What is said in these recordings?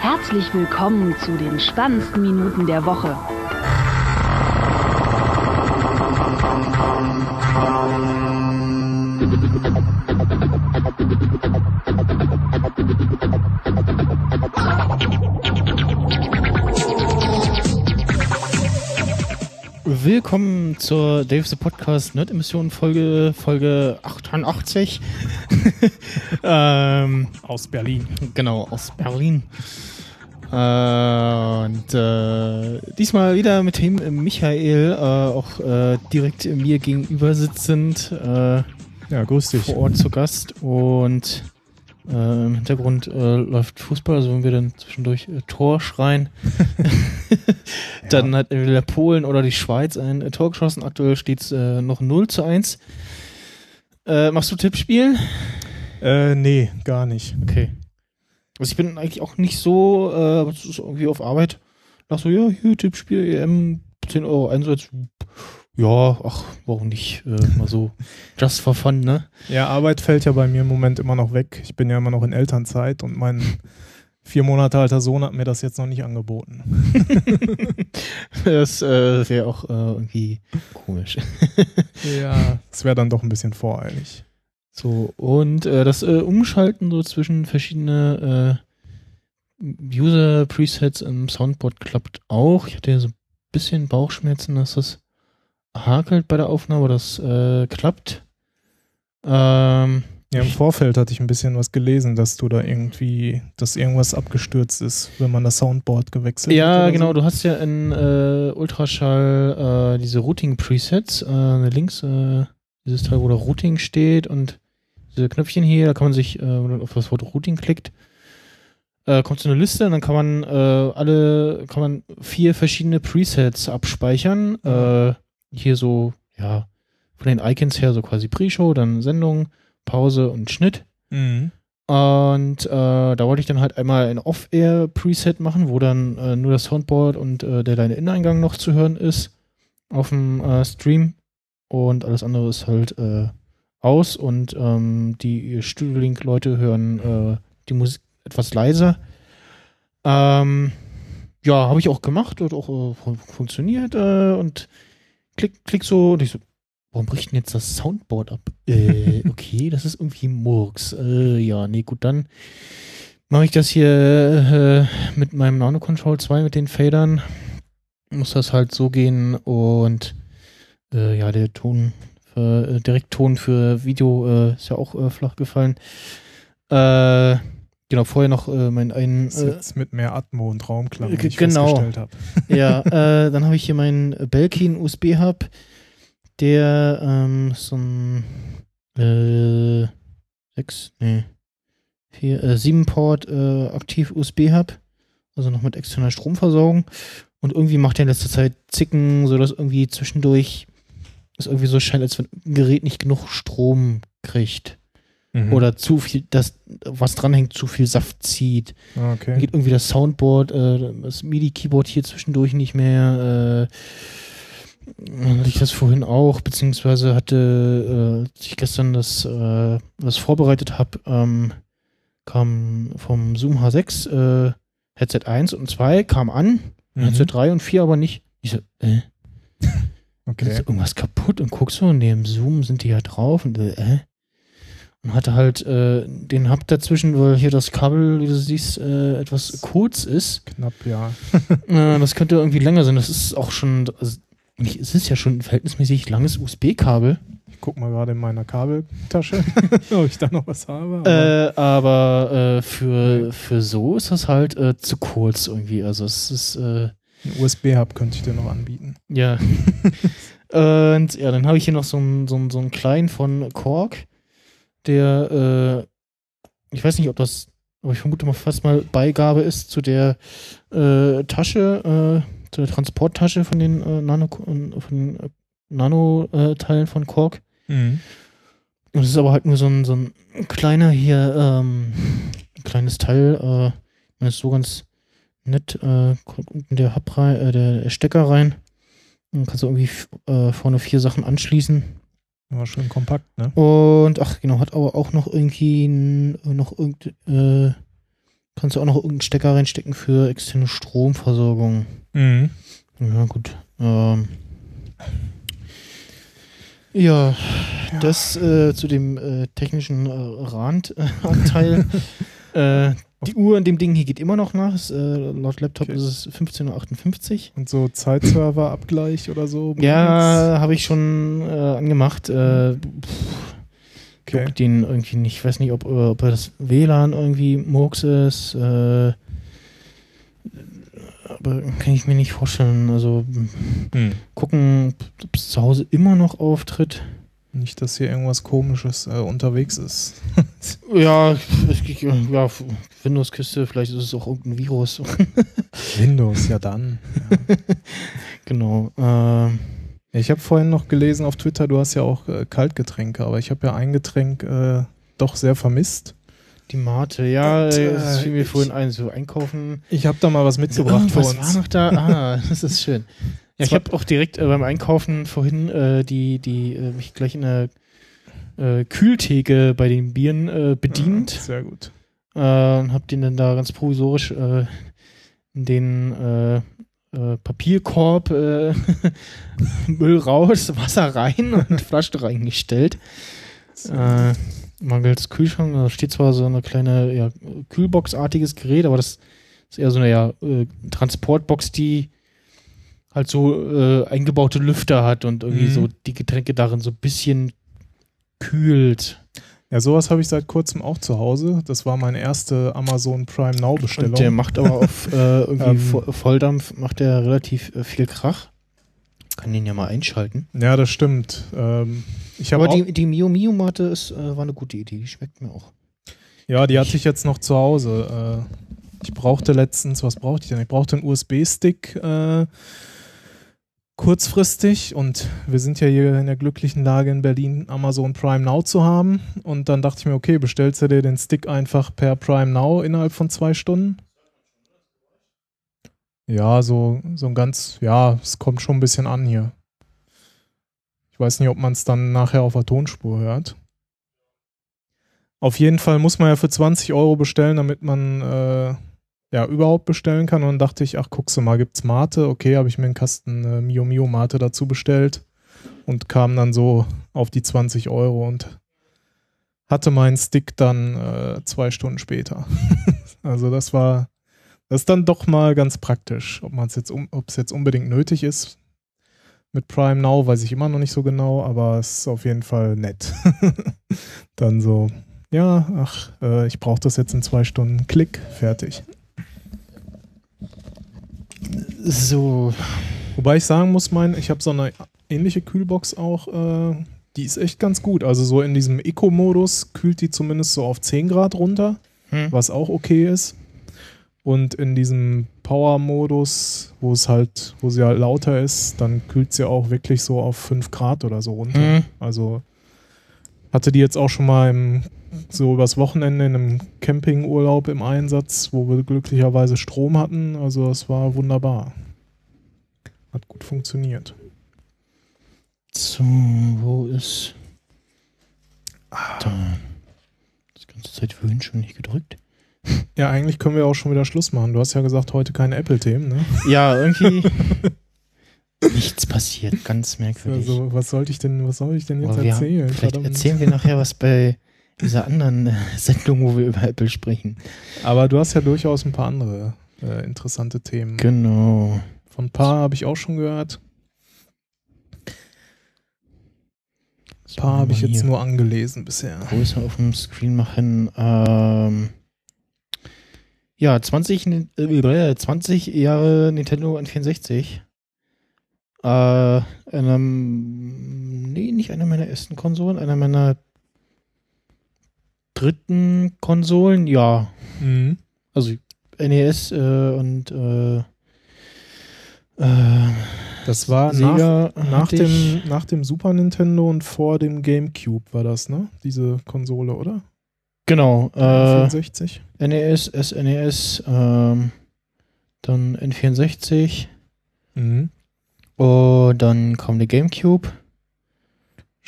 Herzlich willkommen zu den spannendsten Minuten der Woche. Willkommen zur Dave the Podcast Nerd Emission Folge Folge 88 ähm, aus Berlin. Genau, aus Berlin. Äh, und äh, diesmal wieder mit dem Michael, äh, auch äh, direkt mir gegenüber sitzend. Äh, ja, grüß dich. Vor Ort zu Gast und äh, im Hintergrund äh, läuft Fußball, also wenn wir dann zwischendurch äh, Tor schreien, dann ja. hat entweder Polen oder die Schweiz ein äh, Tor geschossen. Aktuell steht es äh, noch 0 zu 1. Äh, machst du Tippspiel? Äh, nee, gar nicht. Okay. Also ich bin eigentlich auch nicht so, äh, aber es ist irgendwie auf Arbeit. Nach so, ja, hier Tippspiel, EM, 10 Euro Einsatz. Ja, ach, warum nicht? Äh, mal so just for fun, ne? Ja, Arbeit fällt ja bei mir im Moment immer noch weg. Ich bin ja immer noch in Elternzeit und mein vier Monate alter Sohn hat mir das jetzt noch nicht angeboten. das äh, wäre auch äh, irgendwie komisch. ja, das wäre dann doch ein bisschen voreilig. So, und äh, das äh, Umschalten so zwischen verschiedene äh, User-Presets im Soundboard klappt auch. Ich hatte ja so ein bisschen Bauchschmerzen, dass das hakelt bei der Aufnahme, das äh, klappt. Ähm, ja, im Vorfeld hatte ich ein bisschen was gelesen, dass du da irgendwie, dass irgendwas abgestürzt ist, wenn man das Soundboard gewechselt ja, hat. Ja, genau. So. Du hast ja in äh, Ultraschall äh, diese Routing-Presets, äh, links äh, dieses Teil, wo da Routing steht und diese Knöpfchen hier, da kann man sich, äh, wenn man auf das Wort Routing klickt, äh, kommt so eine Liste und dann kann man äh, alle, kann man vier verschiedene Presets abspeichern. Äh, hier so, ja, von den Icons her so quasi Pre-Show, dann Sendung, Pause und Schnitt. Mhm. Und äh, da wollte ich dann halt einmal ein Off-Air-Preset machen, wo dann äh, nur das Soundboard und äh, der kleine Inneneingang noch zu hören ist auf dem Stream. Und alles andere ist halt äh, aus und ähm, die Studio Link-Leute hören äh, die Musik etwas leiser. Ähm, ja, habe ich auch gemacht, hat auch funktioniert und klick, klick so und ich so, warum bricht denn jetzt das Soundboard ab? Äh, okay, das ist irgendwie Murks. Äh, ja, nee, gut, dann mache ich das hier äh, mit meinem Nano Control 2 mit den Fadern. Muss das halt so gehen und äh, ja, der Ton, für, äh, Direktton für Video äh, ist ja auch äh, flach gefallen. Äh, Genau, vorher noch äh, mein einen. Sitz mit mehr Atmo und Raumklang, wie ich genau. festgestellt habe. ja, dann habe ich hier meinen Belkin USB-Hub, der ähm, so ein äh, sechs, nee, vier, äh, sieben Port aktiv USB-Hub, also noch mit externer Stromversorgung. Und irgendwie macht der in letzter Zeit Zicken, sodass irgendwie zwischendurch es irgendwie so scheint, als wenn ein Gerät nicht genug Strom kriegt. Mhm. Oder zu viel, das, was dranhängt, zu viel Saft zieht. Ah, okay. Dann geht irgendwie das Soundboard, äh, das MIDI-Keyboard hier zwischendurch nicht mehr. Äh, hatte ich das vorhin auch, beziehungsweise hatte, äh, als ich gestern das, äh, das vorbereitet habe, ähm, kam vom Zoom H6 äh, Headset 1 und 2 kam an, mhm. Headset 3 und 4 aber nicht. Ich so, äh? Okay. Ist irgendwas kaputt und guckst so, dem Zoom sind die ja drauf und äh, und hatte halt äh, den Hub dazwischen, weil hier das Kabel, wie du siehst, äh, etwas kurz ist. Knapp, ja. äh, das könnte irgendwie länger sein. Das ist auch schon, also, es ist ja schon ein verhältnismäßig langes USB-Kabel. Ich guck mal gerade in meiner Kabeltasche, ob ich da noch was habe. Aber, äh, aber äh, für, für so ist das halt äh, zu kurz irgendwie. Also es ist. Ein USB-Hub könnte ich dir noch anbieten. Ja. Und ja, dann habe ich hier noch so einen so so einen kleinen von Korg der, äh, ich weiß nicht, ob das, aber ich vermute mal fast mal Beigabe ist zu der äh, Tasche, äh, zu der Transporttasche von den äh, Nano, von den äh, Nano-Teilen von Korg. Mhm. Und es ist aber halt nur so ein, so ein kleiner hier, ähm, kleines Teil, äh, man ist so ganz nett, äh, kommt unten der Hub rein, äh, der Stecker rein. Dann kannst du irgendwie äh, vorne vier Sachen anschließen. War schön kompakt, ne? Und ach genau, hat aber auch noch irgendwie noch irgend, äh, Kannst du auch noch irgendeinen Stecker reinstecken für externe Stromversorgung. Mhm. Ja, gut. Ähm, ja, das äh, zu dem äh, technischen äh, Randanteil. äh, die Uhr in dem Ding hier geht immer noch nach. Ist, äh, laut Laptop Okay. ist es 15.58 Uhr. Und so Zeitserver-Abgleich oder so? Ja, habe ich schon äh, angemacht. Äh, pff, Okay. den irgendwie nicht. Ich weiß nicht, ob, äh, ob das WLAN irgendwie Murks ist. Äh, aber kann ich mir nicht vorstellen. Also Hm. gucken, ob es zu Hause immer noch auftritt. Nicht, dass hier irgendwas Komisches äh, unterwegs ist. Ja, es, ja Windows-Kiste, vielleicht ist es auch irgendein Virus. Windows, ja dann. genau. ähm, Ich habe vorhin noch gelesen auf Twitter, du hast ja auch äh, Kaltgetränke, aber ich habe ja ein Getränk äh, doch sehr vermisst. die Mate, ja, Und, äh, das fiel mir vorhin ein, so einkaufen. Ich habe da mal was mitgebracht Was war noch da? Ah, das ist schön. Ja, ich habe auch direkt äh, beim Einkaufen vorhin äh, die, die äh, mich gleich in der äh, Kühltheke bei den Bieren äh, bedient. Ja, sehr gut. und habe den dann da ganz provisorisch äh, in den Papierkorb Müll raus, Wasser rein und Flasche reingestellt. Äh, mangels Kühlschrank, da steht zwar so eine kleine ja, Kühlbox-artiges Gerät, aber das ist eher so eine ja, Transportbox, die halt so äh, eingebaute Lüfter hat und irgendwie Mhm. so die Getränke darin so ein bisschen kühlt. Ja, sowas habe ich seit kurzem auch zu Hause. Das war meine erste Amazon Prime Now Bestellung. Und der macht aber auf äh, irgendwie Ähm. Vo- Volldampf macht der relativ äh, viel Krach. Kann den ja mal einschalten. ja, das stimmt. Ähm, ich habe Aber die, die Mio Mio Mate ist, äh, war eine gute Idee. Die schmeckt mir auch. ja, die hatte ich jetzt noch zu Hause. Äh, ich brauchte letztens, was brauchte ich denn? Ich brauchte einen USB-Stick äh, kurzfristig und wir sind ja hier in der glücklichen Lage in Berlin, Amazon Prime Now zu haben. Und dann dachte ich mir, okay, bestellst du dir den Stick einfach per Prime Now innerhalb von zwei Stunden? Ja, so, so ein ganz, ja, es kommt schon ein bisschen an hier. Ich weiß nicht, ob man es dann nachher auf der Tonspur hört. Auf jeden Fall muss man ja für 20 Euro bestellen, damit man äh, ja überhaupt bestellen kann. Und dann dachte ich, ach, guckst du mal, gibt's Mate? Okay, habe ich mir einen Kasten äh, Mio Mio Mate dazu bestellt und kam dann so auf die 20 Euro und hatte meinen Stick dann äh, zwei Stunden später. also das war, das ist dann doch mal ganz praktisch. Ob man es jetzt, um, ob es jetzt unbedingt nötig ist mit Prime Now, weiß ich immer noch nicht so genau, aber es ist auf jeden Fall nett. dann so, ja, ach, äh, ich brauche das jetzt in zwei Stunden. Klick, fertig. So. Wobei ich sagen muss, mein, ich habe so eine ähnliche Kühlbox auch, äh, die ist echt ganz gut. Also so in diesem Eco-Modus kühlt die zumindest so auf 10 Grad runter, Hm. was auch okay ist. Und in diesem Power-Modus, wo es halt, wo sie halt lauter ist, dann kühlt sie auch wirklich so auf 5 Grad oder so runter. Hm. Also hatte die jetzt auch schon mal im, so übers Wochenende in einem Campingurlaub im Einsatz, wo wir glücklicherweise Strom hatten. Also das war wunderbar. Hat gut funktioniert. So, wo ist. Da. Das ganze Zeit vorhin schon nicht gedrückt. Ja, eigentlich können wir auch schon wieder Schluss machen. Du hast ja gesagt, heute keine Apple-Themen, ne? Ja, irgendwie. nichts passiert. Ganz merkwürdig. Also, was sollte ich denn, was soll ich denn jetzt wir- erzählen? Vielleicht Verdammt. erzählen wir nachher was bei dieser anderen äh, Sendung, wo wir über Apple sprechen. Aber du hast ja durchaus ein paar andere äh, interessante Themen. Genau. Von ein paar habe ich auch schon gehört. Ein paar habe ich jetzt nur angelesen bisher. größer auf dem Screen machen. Ähm, ja, 20, äh, 20 Jahre Nintendo N64. Äh, einem, nee, nicht einer meiner ersten Konsolen, einer meiner dritten Konsolen, ja. Mhm. Also NES äh, und äh, äh, Das war nach, Sega nach, ich. dem, nach dem Super Nintendo und vor dem GameCube war das, ne? Diese Konsole, oder? Genau. Äh, 64? NES, SNES, ähm, dann N64 Mhm. und dann kam der GameCube.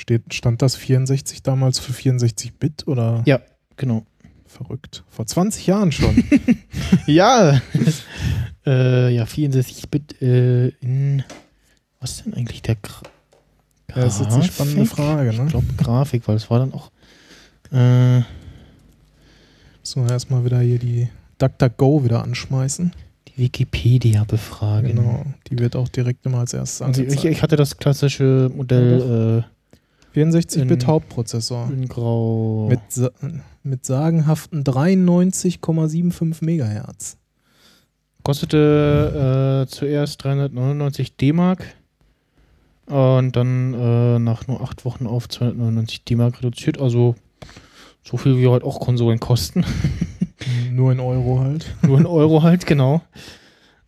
Steht, stand das 64 damals für 64-Bit oder? Ja, genau. Verrückt. Vor 20 Jahren schon. ja. äh, ja, 64-Bit äh, in. Was ist denn eigentlich der. Gra ja, das ist jetzt eine spannende Frage, ne? Ich glaube, Grafik, weil es war dann auch. Äh, so, erstmal wieder hier die DuckDuckGo wieder anschmeißen. Die Wikipedia befragen. Genau, die wird auch direkt immer als erstes angezeigt. Also ich, ich, hatte das klassische Modell. Ja, 64-Bit-Hauptprozessor. In Grau. Mit, mit sagenhaften 93,75 MHz. Kostete äh, zuerst 399 D-Mark und dann äh, nach nur acht Wochen auf 299 D-Mark reduziert. Also so viel wie heute auch Konsolen kosten. nur in Euro halt. Nur in Euro halt, genau.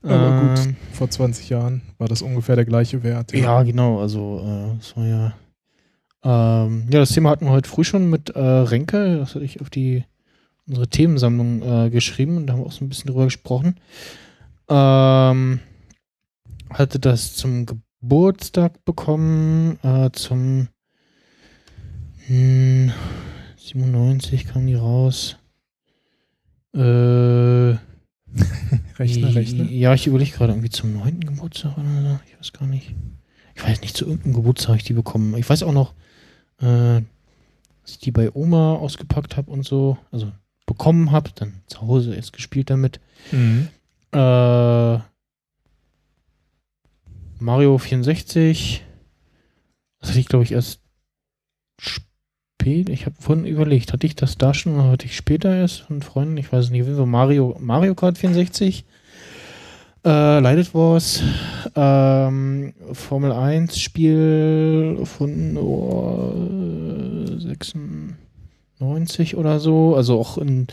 Aber ähm, gut, vor 20 Jahren war das ungefähr der gleiche Wert. Ja, ja genau. Also, äh, das war ja ähm, ja, das Thema hatten wir heute früh schon mit äh, Renke. Das hatte ich auf die unsere Themensammlung äh, geschrieben und da haben wir auch so ein bisschen drüber gesprochen. Ähm, hatte das zum Geburtstag bekommen, äh, zum hm, 97 kam die raus. Äh, Rechne, rechne. ja, ich überlege gerade irgendwie zum neunten Geburtstag oder so. Ich weiß gar nicht. Ich weiß nicht, zu irgendeinem Geburtstag habe ich die bekommen. Ich weiß auch noch, äh, dass ich die bei Oma ausgepackt habe und so. Also bekommen habe, dann zu Hause erst gespielt damit. Mhm. Äh, Mario 64. Das hatte ich, glaube ich, erst spät. Ich habe vorhin überlegt, hatte ich das da schon oder hatte ich später erst von Freunden? Ich weiß nicht. Fall Mario, Mario Kart 64. Äh, Lighted Wars. Ähm, Formel 1 Spiel von oh, 96 oder so. Also auch in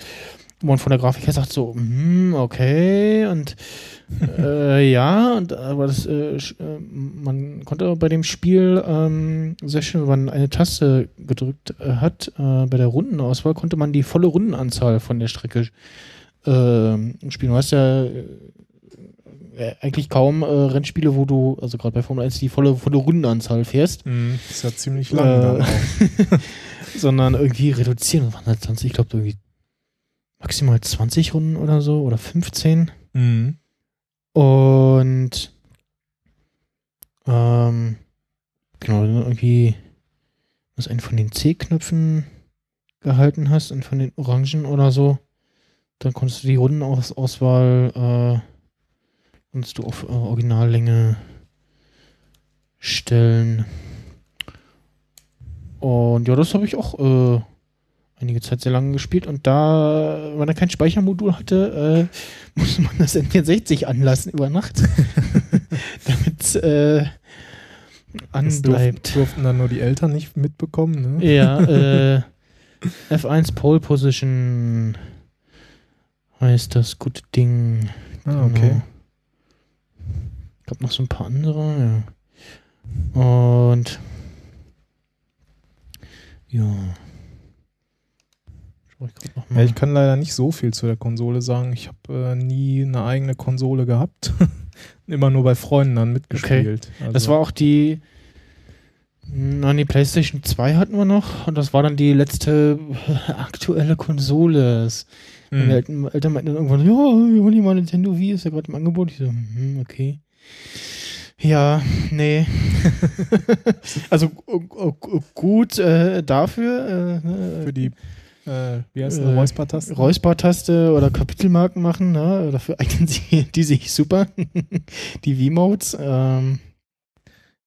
wo man von der Grafik her sagt so, hm, okay, und äh, ja, und, aber das, äh, äh, man konnte bei dem Spiel ähm, sehr schön, wenn man eine Taste gedrückt äh, hat, äh, bei der Rundenauswahl konnte man die volle Rundenanzahl von der Strecke äh, spielen. Du hast ja äh, eigentlich kaum äh, Rennspiele, wo du, also gerade bei Formel 1, die volle, volle Rundenanzahl fährst, Mhm. Ist ja ziemlich lang Äh, sondern irgendwie reduzieren. Waren halt 20, ich glaube, irgendwie maximal 20 Runden oder so oder 15. Mhm. Und ähm, genau, wenn du irgendwie was einen von den C-Knöpfen gehalten hast und von den Orangen oder so, dann konntest du die Rundenauswahl äh, konntest du auf äh, Originallänge stellen. Und ja, das habe ich auch äh, einige Zeit sehr lange gespielt und da, wenn er kein Speichermodul hatte, äh, musste man das N64 anlassen über Nacht, damit äh, Das durf, anbleibt. durften dann nur die Eltern nicht mitbekommen, ne? Ja, äh, F1 Pole Position heißt das gute Ding. Ah, okay. Gab noch so ein paar andere, ja. Und ja. Ich Ja, ich kann leider nicht so viel zu der Konsole sagen. Ich habe äh, nie eine eigene Konsole gehabt. Immer nur bei Freunden dann mitgespielt. Also, Das war auch die. Nein, die PlayStation 2 hatten wir noch und das war dann die letzte aktuelle Konsole. Mhm. Meine Eltern, meinten dann irgendwann, ja, dir mal Nintendo Wii, ist ja gerade im Angebot. Ich so, hm, okay. Ja, nee. also gu- gu- gut äh, dafür. Äh, ne, für die, äh, wie heißt Äh, das, Räuspertaste? Räuspertaste oder Kapitelmarken machen, ne? Dafür eignen sie die sich super. die Wii-Modes. Ähm,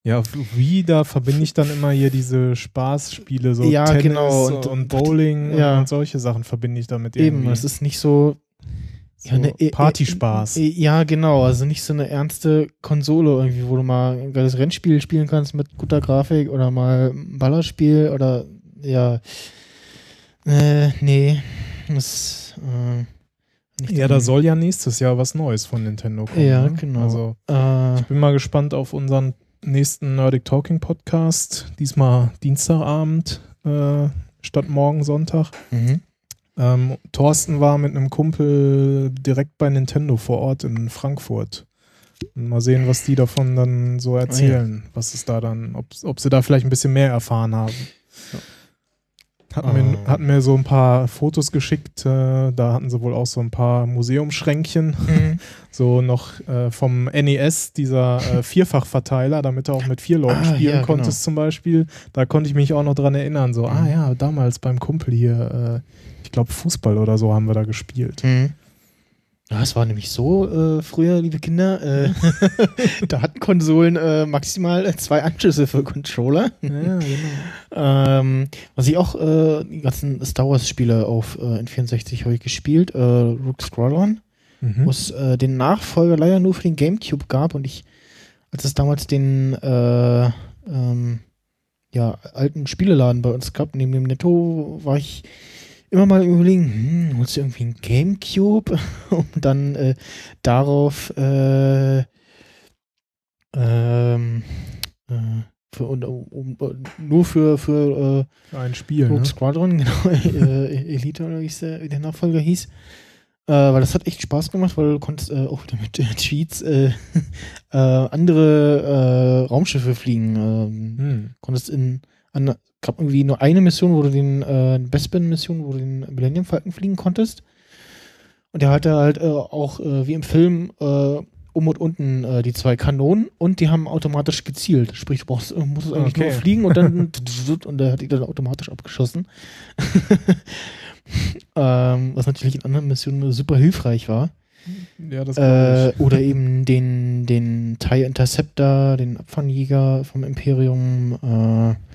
Ja, Wii, da verbinde ich dann immer hier diese Spaßspiele, so Ja, Tennis genau, und, und- Bowling ja. und solche Sachen verbinde ich damit eben, irgendwie. es ist nicht so. So Ja, ne, äh, Partyspaß. äh, Ja, genau. Also nicht so eine ernste Konsole irgendwie, wo du mal ein geiles Rennspiel spielen kannst mit guter Grafik oder mal ein Ballerspiel oder ja. Äh, nee. Das, äh, nicht ja, da soll ja nächstes Jahr was Neues von Nintendo kommen. Ja, ne? genau. Also Äh, ich bin mal gespannt auf unseren nächsten Nerdic Talking Podcast. Diesmal Dienstagabend äh, statt morgen Sonntag. mhm. Ähm, Thorsten war mit einem Kumpel direkt bei Nintendo vor Ort in Frankfurt. Und mal sehen, was die davon dann so erzählen. Was ist da dann, ob, ob sie da vielleicht ein bisschen mehr erfahren haben. Hatten, mir, Ah. hatten mir so ein paar Fotos geschickt, äh, da hatten sie wohl auch so ein paar Museumsschränkchen, Mhm. so noch äh, vom NES, dieser äh, Vierfachverteiler, damit du auch mit vier Leuten Ah, spielen ja, konntest zum Beispiel. Da konnte ich mich auch noch dran erinnern, so, ah Mhm. ja, damals beim Kumpel hier, äh, ich glaube Fußball oder so haben wir da gespielt. Mhm. Ja, es war nämlich so, äh, früher, liebe Kinder, äh, da hatten Konsolen äh, maximal zwei Anschlüsse für Controller. Ja, genau. Ähm, was ich auch, äh, die ganzen Star Wars Spiele auf äh, N64 habe ich gespielt, äh, Rook Squadron, Mhm. wo es äh, den Nachfolger leider nur für den Gamecube gab und ich, als es damals den äh, ähm, ja, alten Spieleladen bei uns gab, neben dem Netto, war ich immer mal überlegen, hm, holst du irgendwie einen Gamecube, um dann äh, darauf äh, ähm, äh, für, und, um, um, nur für, für äh, Ein Spiel, Rogue ne? Squadron, genau, äh, Elite oder wie es der, Nachfolger hieß. Äh, weil das hat echt Spaß gemacht, weil du konntest äh, auch wieder mit äh, Cheats äh, äh, andere äh, Raumschiffe fliegen. Ähm, Hm. konntest in an, gab irgendwie nur eine Mission, wo du den äh, Bespin-Mission, wo du den Millennium Falcon fliegen konntest. Und der hatte halt äh, auch äh, wie im Film äh, um und unten äh, die zwei Kanonen und die haben automatisch gezielt. Sprich, du brauchst, äh, musstest eigentlich Okay. nur fliegen und dann und der hat die dann automatisch abgeschossen. ähm, was natürlich in anderen Missionen super hilfreich war. Ja, das Äh, oder eben den, den TIE Interceptor, den Abfangjäger vom Imperium. Äh,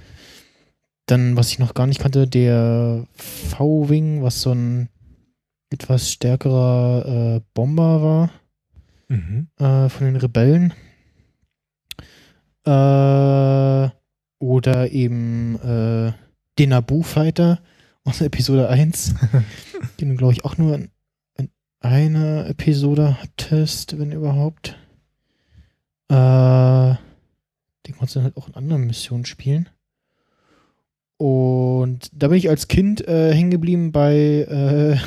dann, was ich noch gar nicht kannte, der V-Wing, was so ein etwas stärkerer äh, Bomber war Mhm. äh, von den Rebellen. Äh, oder eben äh, den Naboo-Fighter aus Episode 1, den du, glaube ich, auch nur in, in einer Episode hattest, wenn überhaupt. Äh, den konntest du dann halt auch in anderen Missionen spielen. Und da bin ich als Kind äh, hängen geblieben bei äh,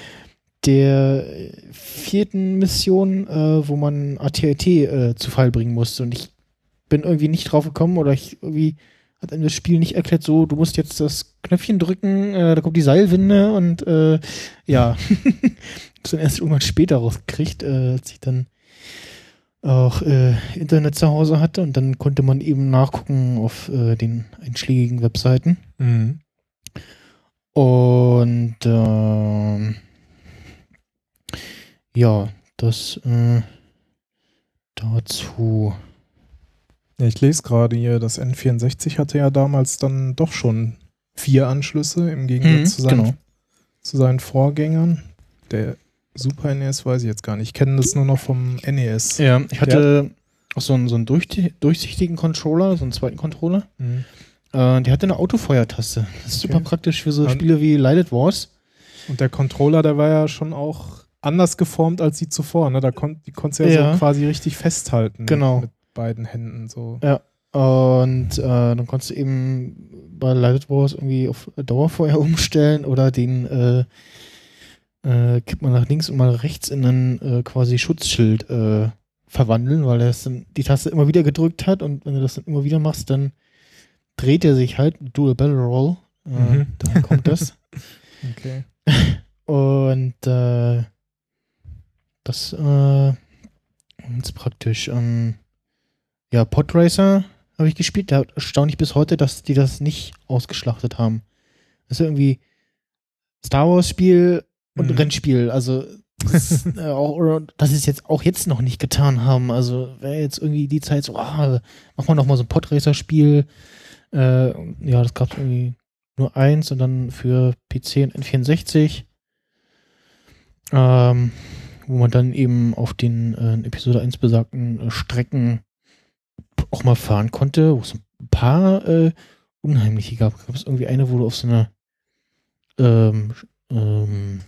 der vierten Mission, äh, wo man AT&T äh, zu Fall bringen musste. Und ich bin irgendwie nicht drauf gekommen oder ich irgendwie hat einem das Spiel nicht erklärt, so, du musst jetzt das Knöpfchen drücken, äh, da kommt die Seilwinde und äh, ja, hab's dann erst irgendwann später rausgekriegt, äh, als ich dann auch äh, Internet zu Hause hatte und dann konnte man eben nachgucken auf äh, den einschlägigen Webseiten. Mhm. Und ähm, ja, das äh, dazu. Ich lese gerade hier, das N64 hatte ja damals dann doch schon vier Anschlüsse im Gegensatz Mhm, zu, seinen, genau. zu seinen Vorgängern. Der Super NES weiß ich jetzt gar nicht. Ich kenne das nur noch vom NES. Ja, ich hatte auch so einen, so einen durchti- durchsichtigen Controller, so einen zweiten Controller. Mhm. Äh, der hatte eine Autofeuertaste. Das ist Okay. super praktisch für so Und- Spiele wie Lighted Wars. Und der Controller, der war ja schon auch anders geformt als die zuvor. Ne? Da kon die konntest du ja, Ja. so quasi richtig festhalten. Genau. Mit beiden Händen so. Und äh, dann konntest du eben bei Lighted Wars irgendwie auf Dauerfeuer umstellen oder den äh, äh, kippt man nach links und mal rechts in einen äh, quasi Schutzschild äh, verwandeln, weil er dann die Taste immer wieder gedrückt hat und wenn du das dann immer wieder machst, dann dreht er sich halt, Dual Barrel Roll, äh, Mhm. daher kommt das. Okay. Und äh, das äh, ist praktisch. Ähm, ja, Podracer habe ich gespielt. Da erstaunlich bis heute, dass die das nicht ausgeschlachtet haben. Das ist irgendwie Star Wars Spiel und Mhm. Rennspiel. Also das, ist, äh, auch, oder, dass sie es jetzt auch jetzt noch nicht getan haben. Also wäre jetzt irgendwie die Zeit so, ah, machen wir noch mal so ein Podracer Spiel. Äh, ja, das gab es irgendwie nur eins und dann für PC und N64. Ähm, wo man dann eben auf den äh, Episode 1 besagten äh, Strecken auch mal fahren konnte, wo es ein paar äh, unheimliche gab. Gab es irgendwie eine, wo du auf so einer ähm, ähm,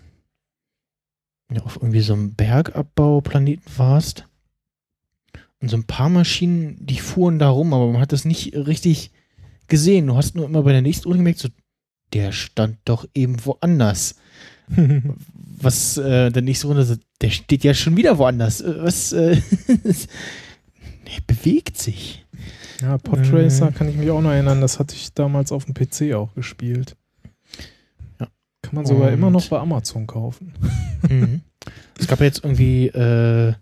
ja, auf irgendwie so einem Bergabbauplaneten warst. Und so ein paar Maschinen, die fuhren da rum, aber man hat das nicht richtig gesehen. Du hast nur immer bei der nächsten Runde gemerkt, so, der stand doch eben woanders. Was äh, der nächste Runde so, der steht ja schon wieder woanders. Äh, Was? Äh, der bewegt sich. ja, Podracer Mhm. kann ich mich auch noch erinnern. Das hatte ich damals auf dem PC auch gespielt. Kann man sogar Und- immer noch bei Amazon kaufen. Mhm. Es gab ja jetzt irgendwie äh,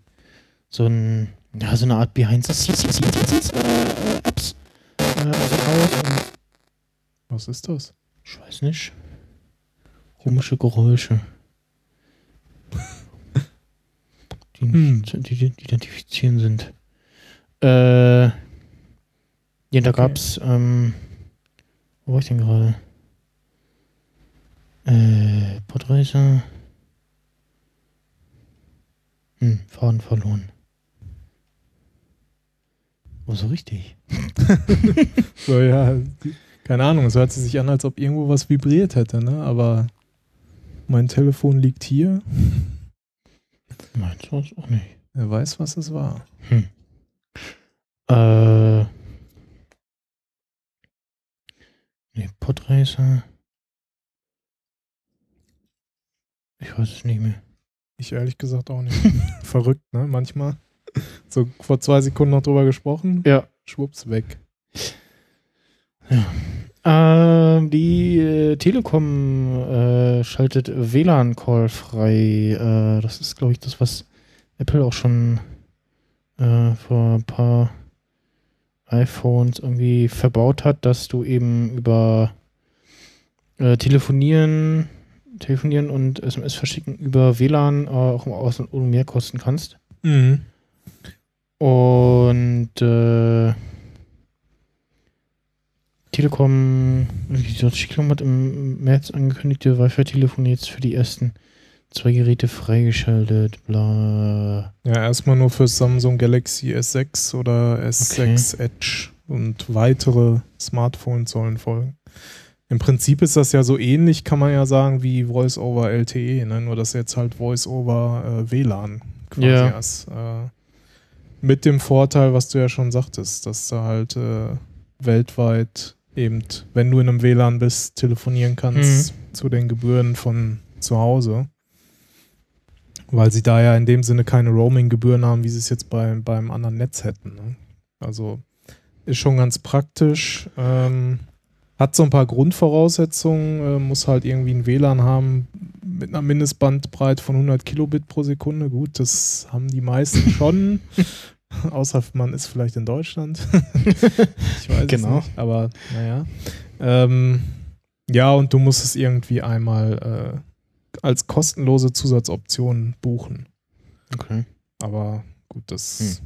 so ein, ja, so eine Art Behind the Scenes äh, Apps äh, dem Haus und Was ist das? ich weiß nicht. Komische Geräusche. Die Hm. nicht zu ident- identifizieren sind. Äh, ja, da Okay. gab's, ähm, wo war ich denn gerade? Äh, Podreiser. Hm, Faden verloren. Oh, so richtig. So, ja, keine Ahnung, es hört sich an, als ob irgendwo was vibriert hätte, ne? Aber mein Telefon liegt hier. Meinst du es auch nicht? Wer weiß, was es war. Äh. Nee, Podracer. Ich weiß es nicht mehr. Ich ehrlich gesagt auch nicht. Verrückt, ne? Manchmal. So vor zwei Sekunden noch drüber gesprochen. Ja. Schwupps, weg. Ähm, die äh, Telekom äh, schaltet WLAN-Call frei. Äh, das ist, glaube ich, das, was Apple auch schon äh, vor ein paar iPhones irgendwie verbaut hat, dass du eben über äh, Telefonieren, Telefonieren und SMS verschicken über WLAN äh, auch im Ausland ohne Mehrkosten kannst. Mhm. Und äh, Telekom, die Entwicklung hat im März angekündigte Wi-Fi-Telefon jetzt für die ersten zwei Geräte freigeschaltet. Bla. Ja, erstmal nur für Samsung Galaxy S6 oder S6 Edge und weitere Smartphones sollen folgen. Im Prinzip ist das ja so ähnlich, kann man ja sagen, wie Voice over LTE, ne? nur dass jetzt halt Voice over äh, WLAN quasi Ja. ist. Äh, mit dem Vorteil, was du ja schon sagtest, dass du halt äh, weltweit eben, wenn du in einem WLAN bist, telefonieren kannst zu den Gebühren von zu Hause. Weil sie da ja in dem Sinne keine Roaming-Gebühren haben, wie sie es jetzt bei, beim anderen Netz hätten. Ne? Also ist schon ganz praktisch. Ähm, hat so ein paar Grundvoraussetzungen, äh, muss halt irgendwie ein WLAN haben mit einer Mindestbandbreite von 100 Kilobit pro Sekunde. Gut, das haben die meisten schon. Außer man ist vielleicht in Deutschland. ich weiß Genau. es nicht. Aber naja. Ähm, ja, und du musst es irgendwie einmal äh, als kostenlose Zusatzoption buchen. Okay. Aber gut, das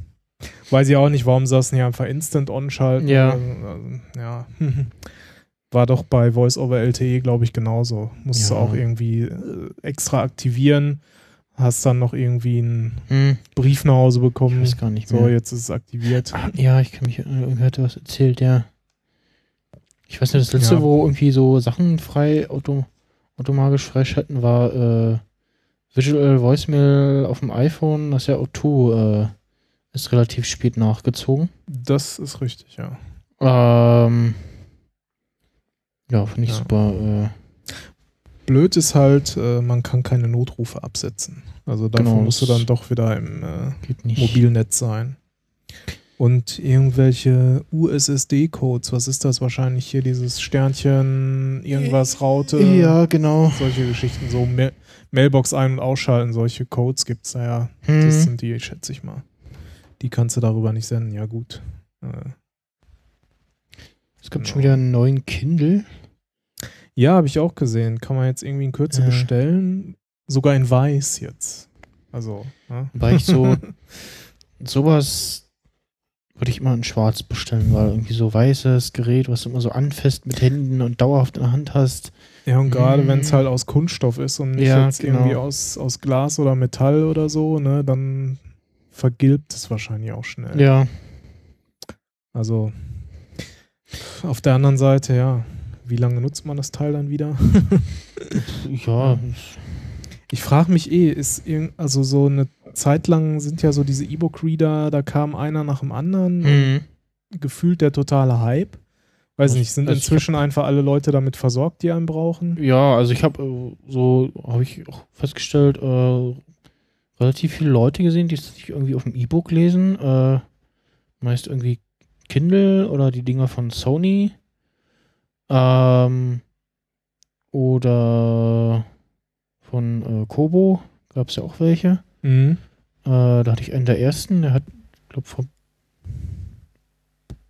weiß ich auch nicht, warum sie das nicht einfach instant on schalten. Ja. Also, ja. War doch bei Voice over LTE, glaube ich, genauso. Musst du Ja. auch irgendwie äh, extra aktivieren. Hast dann noch irgendwie einen Hm, Brief nach Hause ich bekommen. weiß gar nicht So, mehr. jetzt ist es aktiviert. Ah, ja, ich kann mich, hat er was erzählt, ja. Ich weiß nicht, das letzte, Ja. wo irgendwie so Sachen frei, auto, automatisch freischalten, war äh, Visual Voicemail auf dem iPhone, das ist ja O2 äh, ist relativ spät nachgezogen. Das ist richtig, ja. Ähm, ja, finde ich Ja. super. Äh, Blöd ist halt, äh, man kann keine Notrufe absetzen. Also dafür Genau, musst du das- dann doch wieder im äh. Mobilnetz sein. Und irgendwelche USSD-Codes, was ist das wahrscheinlich hier, dieses Sternchen, irgendwas, Raute, Ja, genau. solche Geschichten, so Ma Mailbox ein- und ausschalten, solche Codes gibt es da ja. Das Hm. sind die, schätze ich mal. Die kannst du darüber nicht senden, ja gut. Äh, Es gibt genau. schon wieder einen neuen Kindle. ja, habe ich auch gesehen. Kann man jetzt irgendwie in Kürze Ja. bestellen. Sogar in weiß jetzt. Also, ne? Weil ich so sowas würde ich immer in schwarz bestellen, weil irgendwie so weißes Gerät, was du immer so anfasst mit Händen und dauerhaft in der Hand hast. Ja, und gerade Mm. wenn es halt aus Kunststoff ist und nicht Ja, jetzt genau. irgendwie aus, aus Glas oder Metall oder so, ne, dann vergilbt es wahrscheinlich auch schnell. Ja. Also auf der anderen Seite, ja, wie lange nutzt man das Teil dann wieder? Ja. Ich frage mich eh, ist irgend, also so eine Zeit lang sind ja so diese E-Book-Reader, da kam einer nach dem anderen, Mhm. gefühlt der totale Hype. Weiß Also- nicht, sind also ich inzwischen einfach alle Leute damit versorgt, die einen brauchen? Ja, also ich habe äh, so, habe ich auch festgestellt, äh, relativ viele Leute gesehen, die sich irgendwie auf dem E-Book lesen. Äh, meist irgendwie Kindle oder die Dinger von Sony. Ähm, oder von äh, Kobo gab es ja auch welche. Mhm. Äh, da hatte ich einen der ersten, der hat, glaube vor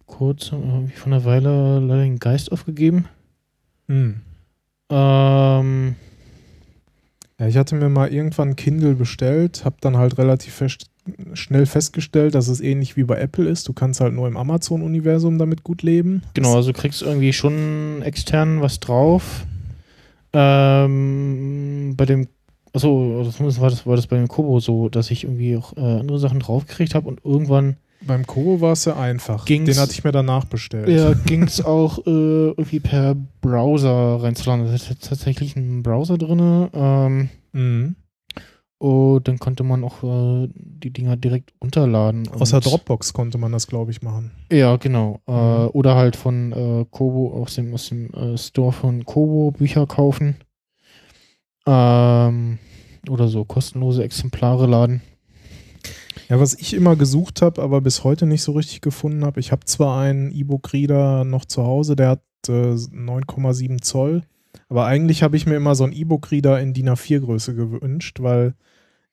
kurzem, irgendwie von einer Weile leider den Geist aufgegeben. Mhm. Ähm, Ja, ich hatte mir mal irgendwann Kindle bestellt, habe dann halt relativ fest, schnell festgestellt, dass es ähnlich wie bei Apple ist. Du kannst halt nur im Amazon-Universum damit gut leben. genau, also du kriegst irgendwie schon extern was drauf. Ähm, bei dem, achso, das war das, war das bei dem Kobo so, dass ich irgendwie auch äh, andere Sachen draufgekriegt habe und irgendwann Beim Kobo war es ja einfach. Ging's- Den hatte ich mir danach bestellt. ja, ging es auch äh, irgendwie per Browser reinzuladen. Da ist jetzt tatsächlich ein Browser drin. Ähm, Mhm. Und dann konnte man auch äh, die Dinger direkt runterladen. Aus der Und- Dropbox konnte man das, glaube ich, machen. Ja, genau. Äh, Mhm. oder halt von äh, Kobo, aus dem, aus dem äh, Store von Kobo Bücher kaufen. Ähm, oder so kostenlose Exemplare laden. Ja, was ich immer gesucht habe, aber bis heute nicht so richtig gefunden habe, ich habe zwar einen E-Book-Reader noch zu Hause, der hat äh, 9,7 Zoll, aber eigentlich habe ich mir immer so einen E-Book-Reader in DIN A4-Größe gewünscht, weil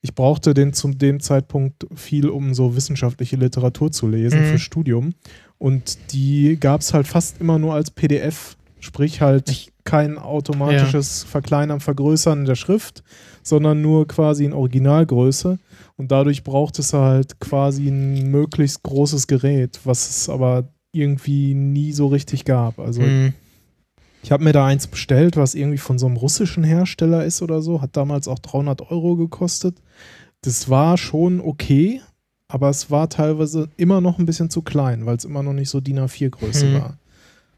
ich brauchte den zu dem Zeitpunkt viel, um so wissenschaftliche Literatur zu lesen Mhm. für Studium. Und die gab es halt fast immer nur als PDF, sprich halt Ich- kein automatisches Verkleinern, Vergrößern der Schrift, sondern nur quasi in Originalgröße. Und dadurch braucht es halt quasi ein möglichst großes Gerät, was es aber irgendwie nie so richtig gab. Also Mhm. Ich habe mir da eins bestellt, was irgendwie von so einem russischen Hersteller ist oder so, hat damals auch 300 Euro gekostet. Das war schon okay, aber es war teilweise immer noch ein bisschen zu klein, weil es immer noch nicht so DIN A4-Größe Mhm. war.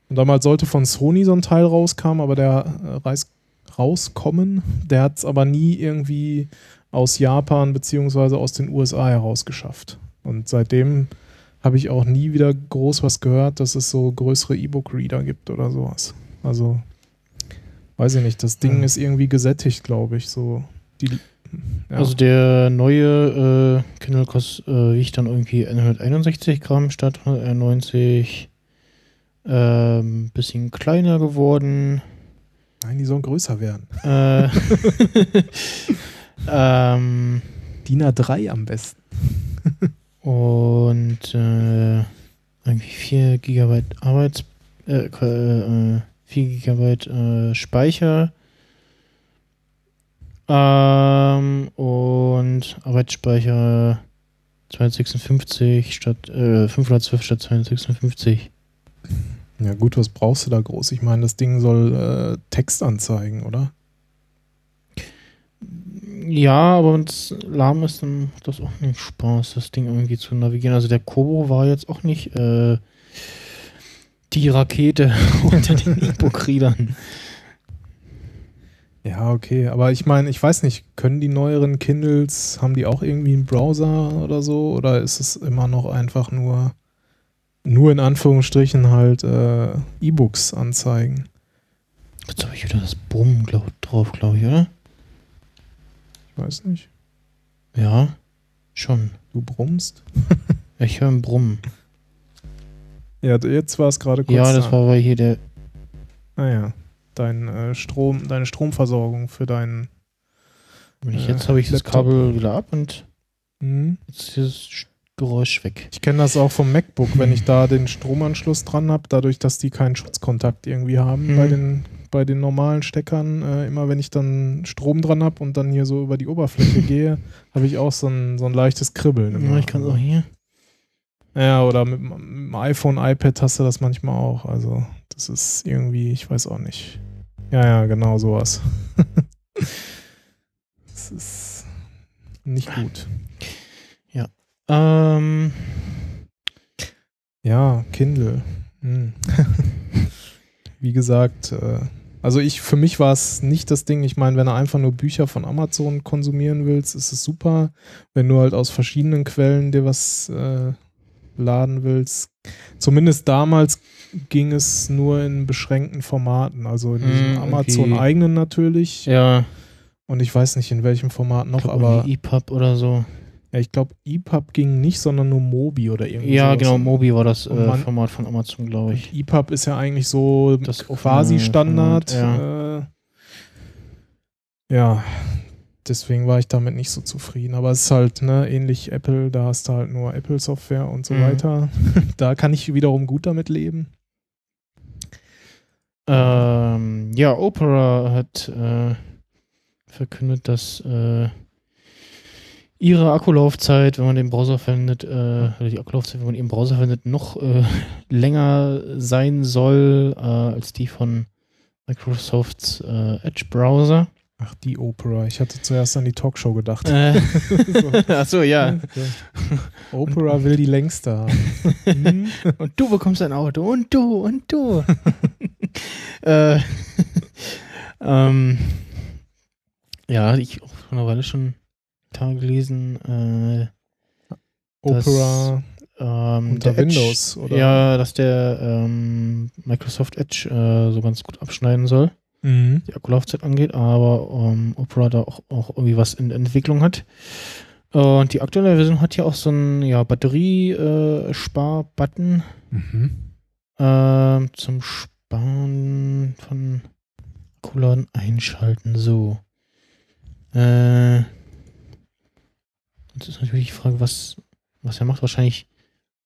Und damals sollte von Sony so ein Teil rauskam, aber der äh, Reis rauskommen, der hat es aber nie irgendwie aus Japan beziehungsweise aus den USA heraus geschafft. Und seitdem habe ich auch nie wieder groß was gehört, dass es so größere E-Book-Reader gibt oder sowas. Also, weiß ich nicht, das Ding ist irgendwie gesättigt, glaube ich. So, die, ja. Also der neue äh, Kindle kostet, äh, wiegt dann irgendwie 161 Gramm statt 191. Ähm, bisschen kleiner geworden. Nein, die sollen größer werden. Äh, ähm, DIN A3 am besten. und äh, irgendwie 4 GB Arbeits äh, äh, 4 GB äh, Speicher ähm, und Arbeitsspeicher 256 statt äh, 512 statt 256. Ja, gut, was brauchst du da groß? Ich meine, das Ding soll äh, Text anzeigen, oder? Ja, aber wenn es lahm ist, dann macht das auch nicht Spaß, das Ding irgendwie zu navigieren. Also der Kobo war jetzt auch nicht äh, die Rakete unter den E-Book-Readern. Ja, okay. Aber ich meine, ich weiß nicht, können die neueren Kindles, haben die auch irgendwie einen Browser oder so? Oder ist es immer noch einfach nur, nur in Anführungsstrichen halt äh, E-Books anzeigen? Jetzt habe ich wieder das Brummen glaub, drauf, glaube ich, oder? Ich weiß nicht. Ja, schon. Du brummst? Ich höre ein Brummen. Ja, jetzt war es gerade kurz. Ja, das da. war weil hier der. Naja, dein äh, Strom, deine Stromversorgung für deinen. Äh, Jetzt habe ich das Laptop. Kabel wieder ab und Hm. jetzt ist das Geräusch weg. Ich kenne das auch vom MacBook, wenn ich da den Stromanschluss dran habe, dadurch, dass die keinen Schutzkontakt irgendwie haben Mhm. bei, den, bei den normalen Steckern. Äh, immer wenn ich dann Strom dran habe und dann hier so über die Oberfläche gehe, habe ich auch so ein, so ein leichtes Kribbeln. Ja, ich kann es auch hier. Ja, oder mit, dem- iPhone, iPad hast du das manchmal auch. Also, das ist irgendwie, ich weiß auch nicht. Ja, ja, genau sowas. das ist nicht gut. Ähm, Ja, Kindle. Hm. Wie gesagt, äh, also ich, für mich war es nicht das Ding. Ich meine, wenn du einfach nur Bücher von Amazon konsumieren willst, ist es super. Wenn du halt aus verschiedenen Quellen dir was äh, laden willst. Zumindest damals ging es nur in beschränkten Formaten. Also in Hm, diesem Amazon-eigenen natürlich. ja, Und ich weiß nicht, in welchem Format noch, aber EPUB oder so. ja, ich glaube, EPUB ging nicht, sondern nur Mobi oder irgendwie Ja, sowas. genau, Mobi war das äh, man- Format von Amazon, glaube ich. EPUB ist ja eigentlich so Das quasi Standard. Format, Äh, Ja, deswegen war ich damit nicht so zufrieden. Aber es ist halt, ne, ähnlich Apple, da hast du halt nur Apple-Software und so Mhm. weiter. da kann ich wiederum gut damit leben. Ähm, ja, Opera hat äh, verkündet, dass äh, ihre Akkulaufzeit, wenn man den Browser verwendet, äh, oder die Akkulaufzeit, wenn man ihren Browser verwendet, noch äh, länger sein soll äh, als die von Microsofts äh, Edge-Browser. Ach, die Opera. Ich hatte zuerst an die Talkshow gedacht. Äh, So. Achso, ja. Opera will die längste haben. Und du bekommst ein Auto und du und du. äh, ähm, ja, ich auch vor einer Weile schon Tage gelesen. Äh, Opera ähm, unter der Edge- Windows, oder? Ja, dass der ähm, Microsoft Edge äh, so ganz gut abschneiden soll, Mhm. die Akkulaufzeit angeht, aber ähm, Opera da auch, auch irgendwie was in Entwicklung hat. Und die aktuelle Version hat ja auch so einen ja, Batteriespar-Button. Mhm. Ähm, zum Sparen von Akkuladen einschalten. So. Äh, jetzt ist natürlich die Frage, was, was er macht. Wahrscheinlich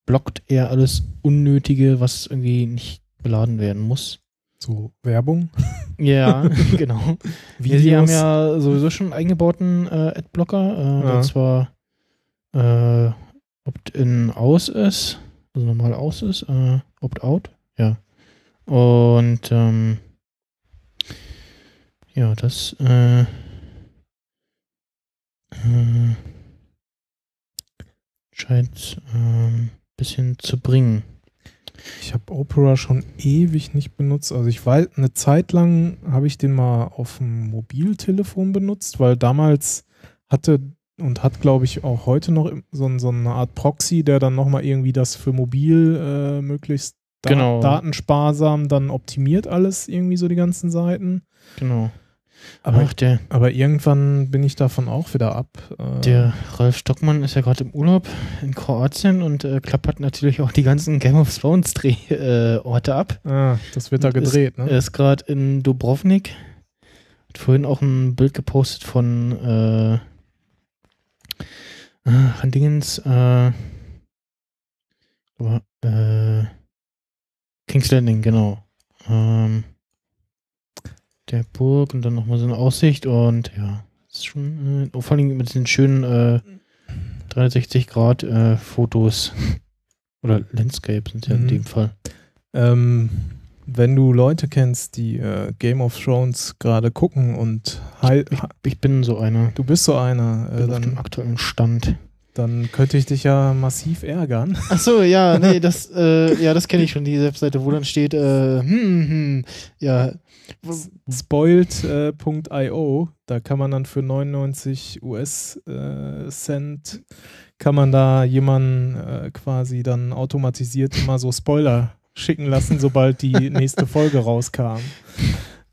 blockt er alles Unnötige, was irgendwie nicht beladen werden muss. So Werbung. Ja, genau. Wir, sie haben ja sowieso schon einen eingebauten äh, Adblocker, äh, Ja. zwar äh, Opt-in aus ist, also normal aus ist, äh, Opt-out, ja. Und ähm, ja, das äh, äh, scheint ein bisschen zu bringen. Ich habe Opera schon ewig nicht benutzt. Also ich weiß, eine Zeit lang habe ich den mal auf dem Mobiltelefon benutzt, weil damals hatte und hat, glaube ich, auch heute noch so, so eine Art Proxy, der dann nochmal irgendwie das für mobil äh, möglichst da Genau. datensparsam dann optimiert alles, irgendwie so die ganzen Seiten. Genau. Aber, Ach, der, aber irgendwann bin ich davon auch wieder ab. Äh, Der Ralf Stockmann ist ja gerade im Urlaub in Kroatien und äh, klappert natürlich auch die ganzen Game of Thrones Drehorte äh, ab. ah, das wird da Und ist- gedreht, ne? Er ist gerade in Dubrovnik. Hat vorhin auch ein Bild gepostet von äh, von Dingens äh, äh, King's Landing, genau. Ähm, der Burg und dann nochmal so eine Aussicht und ja, ist schon, äh, oh, vor allem mit diesen schönen äh, 360 Grad äh, Fotos oder Landscape sind ja in Mhm. dem Fall. Ähm, wenn du Leute kennst, die äh, Game of Thrones gerade gucken und hei- Ich, ich bin so einer. du bist so einer, äh, Bin auf dem dann, aktuellen Stand. dann könnte ich dich ja massiv ärgern. Ach so, ja, nee, das, äh, ja, das kenne ich schon, die Webseite, wo dann steht, äh, hm, hm, ja, Spoiled.io, da kann man dann für 99 US äh, Cent kann man da jemanden äh, quasi dann automatisiert immer so Spoiler schicken lassen, sobald die nächste Folge rauskam.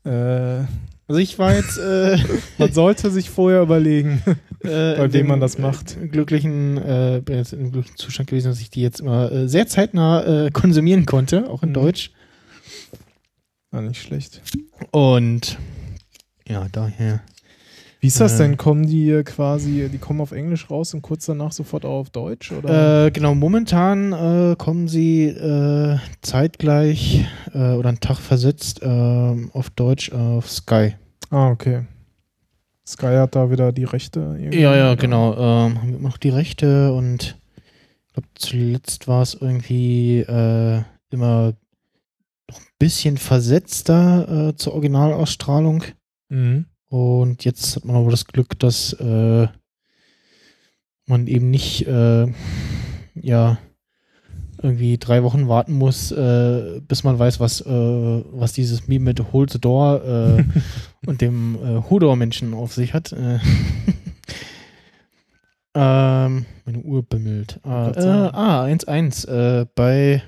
Äh, also ich war jetzt, äh, man sollte sich vorher überlegen. äh, Bei wem man das macht. äh, glücklichen, äh, bin jetzt im glücklichen Zustand gewesen, dass ich die jetzt immer äh, sehr zeitnah äh, konsumieren konnte, auch in Mhm. Deutsch. Ah, nicht schlecht. Und ja, daher. Wie ist das Äh. denn? Kommen die äh, quasi, die kommen auf Englisch raus und kurz danach sofort auch auf Deutsch? Oder? Äh, genau, momentan äh, kommen sie äh, zeitgleich äh, oder einen Tag versetzt ähm, auf Deutsch auf Sky. ah, okay. Sky hat da wieder die Rechte. Ja, ja, genau. Ähm, haben wir noch die Rechte und ich glaube, zuletzt war es irgendwie äh, immer noch ein bisschen versetzter äh, zur Originalausstrahlung. Mhm. Und jetzt hat man aber das Glück, dass äh, man eben nicht äh, ja irgendwie drei Wochen warten muss, äh, bis man weiß, was, äh, was dieses Meme mit Hold the Door äh, und dem äh, Hodor-Menschen auf sich hat. Äh, ähm, meine Uhr bimmelt. Ah, 1-1. Äh, bei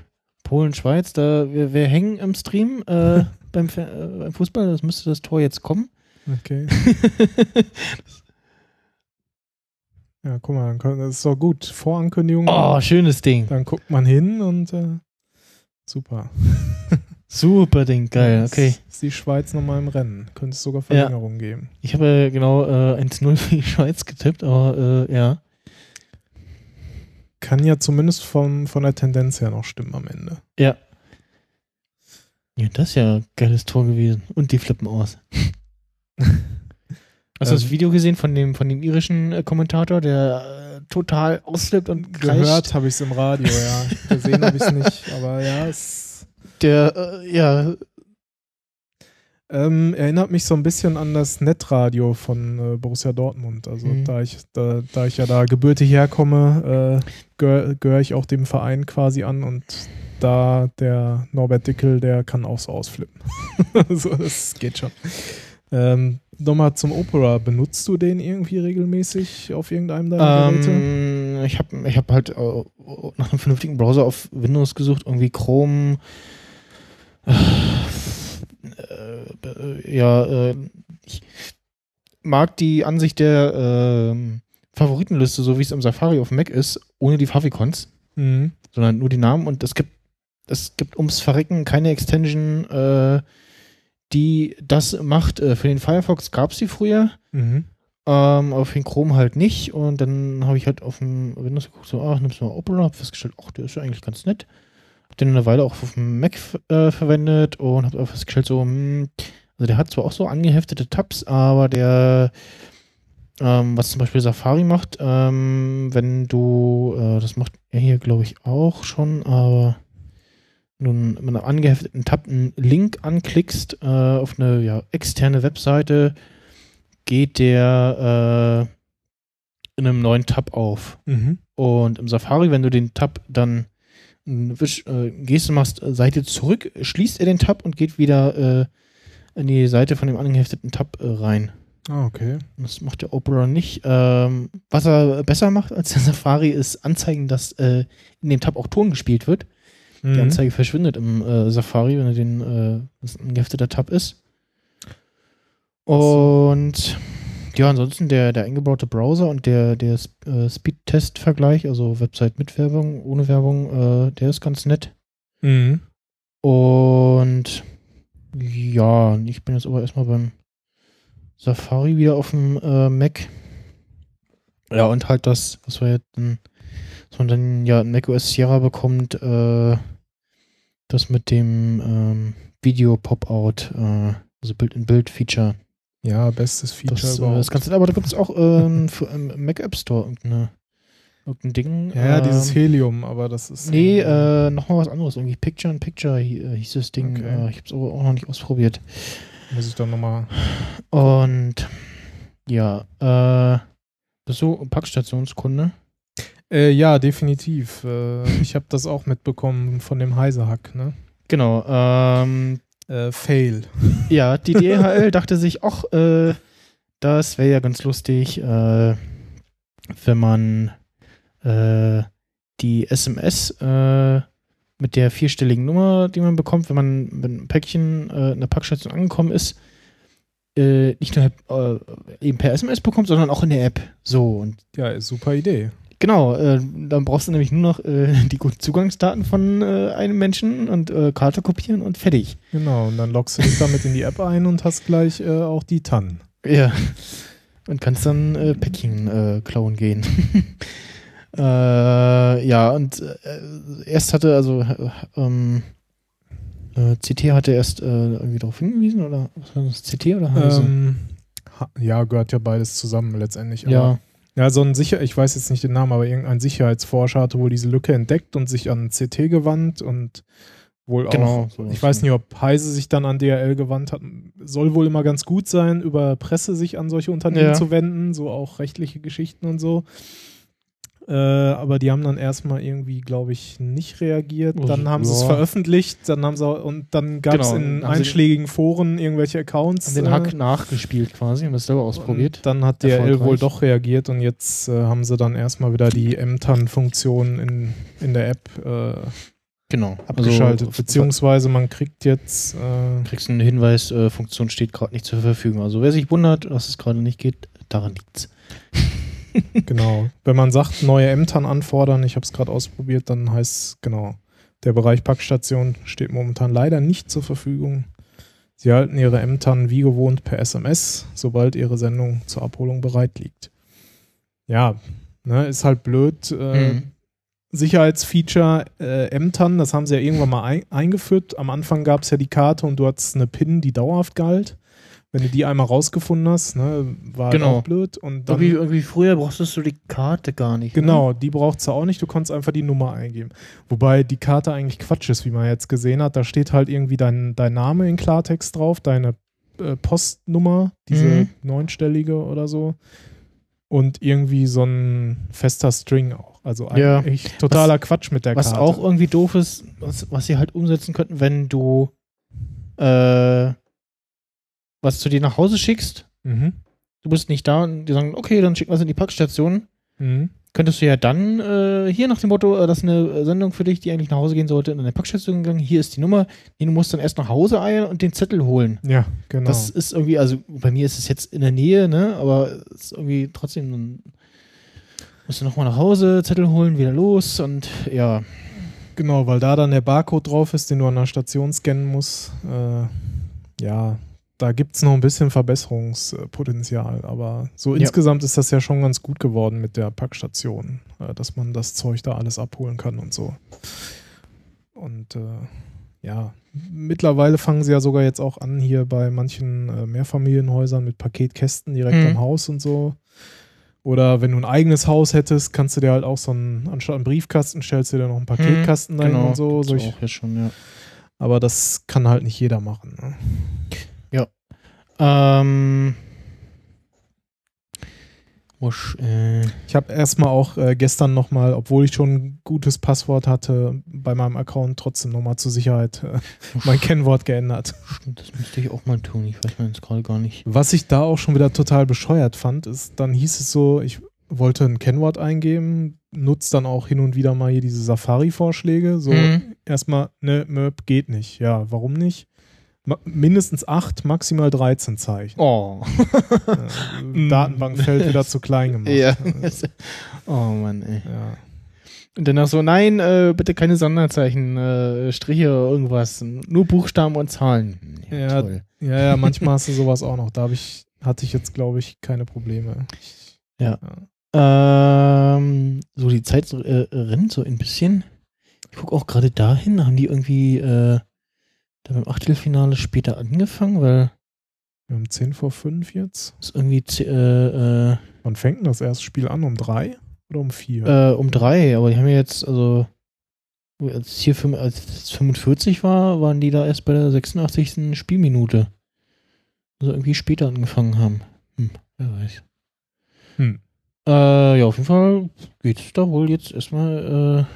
Polen, Schweiz, da wir, wir hängen im Stream äh, beim, äh, beim Fußball, das müsste das Tor jetzt kommen. Okay. Ja, guck mal, das ist doch gut. Vorankündigung. oh, schönes Ding. Dann guckt man hin und äh, super. Super Ding, geil, Jetzt okay. Ist die Schweiz nochmal im Rennen. Könnte es sogar Verlängerung geben. Ich habe genau äh, 1-0 für die Schweiz getippt, aber äh, ja. Kann ja zumindest vom, von der Tendenz her noch stimmen am Ende. Ja. Ja, das ist ja ein geiles Tor gewesen. Und die flippen aus. Hast du das Ähm. Video gesehen von dem, von dem irischen äh, Kommentator, der äh, total ausflippt und kreischt? Gehört habe ich es im Radio, ja. Gesehen habe ich es nicht, aber ja, es Der, äh, ja, ähm, erinnert mich so ein bisschen an das Netradio von äh, Borussia Dortmund. Also Mhm. da, ich, da, da ich ja da gebürtig herkomme, äh, gehöre gehör ich auch dem Verein quasi an und da der Norbert Dickel, der kann auch so ausflippen. so, das geht schon. Ähm, Nochmal zum Opera. Benutzt du den irgendwie regelmäßig auf irgendeinem deiner Geräte? ähm, ich habe ich hab halt äh, nach einem vernünftigen Browser auf Windows gesucht, irgendwie Chrome. Äh, äh, ja, äh, ich mag die Ansicht der ähm, Favoritenliste, so wie es im Safari auf Mac ist, ohne die Favicons. Mhm. sondern nur die Namen und es gibt es gibt ums Verrecken keine Extension, äh, die das macht. Äh, für den Firefox gab es die früher, Mhm. ähm, für den Chrome halt nicht und dann habe ich halt auf dem Windows geguckt, so, ach, nimmst du mal Opera, hab festgestellt, ach, der ist ja eigentlich ganz nett. Den eine Weile auch auf dem Mac äh, verwendet und hab auch festgestellt, so, hm, also der hat zwar auch so angeheftete Tabs, aber der ähm, was zum Beispiel Safari macht, ähm, wenn du, äh, das macht er hier, glaube ich, auch schon, aber nun mit einem angehefteten Tab einen Link anklickst äh, auf eine ja, externe Webseite, geht der äh, in einem neuen Tab auf. Mhm. Und im Safari, wenn du den Tab dann Wisch, äh, Geste machst, äh, Seite zurück, schließt er den Tab und geht wieder äh, in die Seite von dem angehefteten Tab äh, rein. Ah, okay. Das macht der Opera nicht. Ähm, was er besser macht als der Safari ist anzeigen, dass äh, in dem Tab auch Ton gespielt wird. Die Mhm. Anzeige verschwindet im äh, Safari, wenn er den äh, gehefteter Tab ist. Und ja, ansonsten der, der eingebaute Browser und der, der äh, Speed-Test-Vergleich, also Website mit Werbung, ohne Werbung, äh, der ist ganz nett. Mhm. Und ja, ich bin jetzt aber erstmal beim Safari wieder auf dem äh, Mac. Ja, und halt das, was wir jetzt was man dann ja in macOS Sierra bekommt, äh, das mit dem ähm, Video-Pop-Out, äh, also Bild-in-Bild-Feature. Ja, bestes Feature Das, äh, überhaupt. das Ganze, aber da gibt es auch ähm, für, im Mac App Store irgendeine, irgendein Ding. ja, ja, dieses ähm, Helium, aber das ist. Nee, äh, nochmal was anderes. Irgendwie Picture in Picture äh, hieß das Ding. Okay. Äh, ich habe es aber auch noch nicht ausprobiert. muss ich dann nochmal. Und ja, äh, bist du Packstationskunde? Äh, ja, definitiv. Äh, ich habe das auch mitbekommen von dem Heisehack, ne? Genau. Ähm, Äh, Fail. ja, die DHL dachte sich, ach, äh, das wäre ja ganz lustig, äh, wenn man äh, die SMS äh, mit der vierstelligen Nummer, die man bekommt, wenn man wenn ein Päckchen äh, in der Packstation angekommen ist, äh, nicht nur eben per SMS bekommt, sondern auch in der App. So, und Ja, super Idee. Genau, äh, dann brauchst du nämlich nur noch äh, die guten Zugangsdaten von äh, einem Menschen und äh, Karte kopieren und fertig. Genau, und dann loggst du dich damit in die App ein und hast gleich äh, auch die TAN. Ja. Und kannst dann äh, Päckchen äh, klauen gehen. ja, und erst hatte, also äh, ähm, äh, CT hatte erst irgendwie darauf hingewiesen, oder was war das, CT oder Heise? Ähm, ja, gehört ja beides zusammen letztendlich. aber- ja, Ja, so ein Sicher, ich weiß jetzt nicht den Namen, aber irgendein Sicherheitsforscher hatte wohl diese Lücke entdeckt und sich an CT gewandt und wohl Genau, auch, sowas, ich weiß nicht, ob Heise sich dann an DRL gewandt hat. Soll wohl immer ganz gut sein, über Presse sich an solche Unternehmen Ja. zu wenden, so auch rechtliche Geschichten und so. Äh, aber die haben dann erstmal irgendwie, glaube ich, nicht reagiert. Also, Dann haben sie es veröffentlicht, dann haben sie und dann gab es Genau, in haben einschlägigen Foren irgendwelche Accounts. haben den äh, Hack nachgespielt quasi und das selber ausprobiert. dann hat DRL wohl doch reagiert und jetzt äh, haben sie dann erstmal wieder die MTAN-Funktion in, in der App äh, Genau. abgeschaltet. Also, Beziehungsweise man kriegt jetzt, äh, kriegst einen Hinweis, äh, Funktion steht gerade nicht zur Verfügung. Also wer sich wundert, dass es gerade nicht geht, daran liegt's. Genau, wenn man sagt, neue MTAN anfordern, ich habe es gerade ausprobiert, dann heißt es, genau, Der Bereich Packstation steht momentan leider nicht zur Verfügung. Sie halten ihre M-Tannen wie gewohnt per SMS, sobald ihre Sendung zur Abholung bereit liegt. Ja, ne, ist halt blöd. Äh, Mhm. Sicherheitsfeature äh, M-Tannen, das haben sie ja irgendwann mal ein eingeführt. Am Anfang gab es ja die Karte und du hattest eine PIN, die dauerhaft galt. Wenn du die einmal rausgefunden hast, ne, war Genau. auch blöd. Und dann, Irgendwie, irgendwie früher brauchst du die Karte gar nicht. ne? Genau, die braucht du auch nicht, du konntest einfach die Nummer eingeben. Wobei die Karte eigentlich Quatsch ist, wie man jetzt gesehen hat. Da steht halt irgendwie dein, dein Name in Klartext drauf, deine äh, Postnummer, diese Mhm. neunstellige oder so. Und irgendwie so ein fester String auch. Also Ja. eigentlich totaler Quatsch mit der Was Karte. auch irgendwie doof ist, was, was sie halt umsetzen könnten, wenn du äh, was zu dir nach Hause schickst, Mhm. du bist nicht da und die sagen, okay, dann schicken wir es in die Packstation. Mhm. Könntest du ja dann äh, hier nach dem Motto, äh, das ist eine Sendung für dich, die eigentlich nach Hause gehen sollte, in eine Packstation gegangen, hier ist die Nummer, nee, du musst dann erst nach Hause eilen und den Zettel holen. Ja, genau. Das ist irgendwie, also bei mir ist es jetzt in der Nähe, ne, aber es ist irgendwie trotzdem, dann musst du nochmal nach Hause, Zettel holen, wieder los und ja, Genau, weil da dann der Barcode drauf ist, den du an der Station scannen musst. Äh, ja, da gibt es noch ein bisschen Verbesserungspotenzial. Aber so Ja. insgesamt ist das ja schon ganz gut geworden mit der Packstation, äh, dass man das Zeug da alles abholen kann und so. Und äh, ja, mittlerweile fangen sie ja sogar jetzt auch an, hier bei manchen äh, Mehrfamilienhäusern mit Paketkästen direkt Mhm. am Haus und so. Oder wenn du ein eigenes Haus hättest, kannst du dir halt auch so einen, anstatt einen Briefkasten, stellst du dir noch einen Paketkasten dahin und so. Mhm, Solch, auch schon, ja. aber das kann halt nicht jeder machen. Ne? Ähm, Wusch, äh, Ich habe erstmal auch äh, gestern nochmal, obwohl ich schon ein gutes Passwort hatte, bei meinem Account trotzdem nochmal zur Sicherheit äh, mein Kennwort geändert. stimmt, das müsste ich auch mal tun. Ich weiß mir jetzt gerade gar nicht. Was ich da auch schon wieder total bescheuert fand, ist, dann hieß es so, ich wollte ein Kennwort eingeben, nutzt dann auch hin und wieder mal hier diese Safari-Vorschläge. So, Mhm. erstmal, ne, Möb geht nicht. Ja, warum nicht? Mindestens 8, maximal 13 Zeichen. Oh. Datenbankfeld wieder zu klein gemacht. ja. Also, oh Mann, ey. ja. Und danach so, nein, äh, bitte keine Sonderzeichen, äh, Striche, irgendwas. Nur Buchstaben und Zahlen. Ja, toll. Ja, ja, manchmal hast du sowas auch noch. Da ich, hatte ich jetzt, glaube ich, keine Probleme. Ja. Ähm, so, die Zeit äh, rennt so ein bisschen. Ich gucke auch gerade dahin, haben die irgendwie äh, da beim Achtelfinale später angefangen, weil Wir haben 10 vor 5 jetzt. es irgendwie äh, äh, Wann fängt denn das erste Spiel an? Um 3 oder um 4? äh, um drei, aber die haben ja jetzt, also als hier fünf- als es 45 war, waren die da erst bei der 86. Spielminute. Also irgendwie später angefangen haben. Hm, wer weiß. Hm. Äh, ja, auf jeden Fall geht's da wohl jetzt erstmal äh,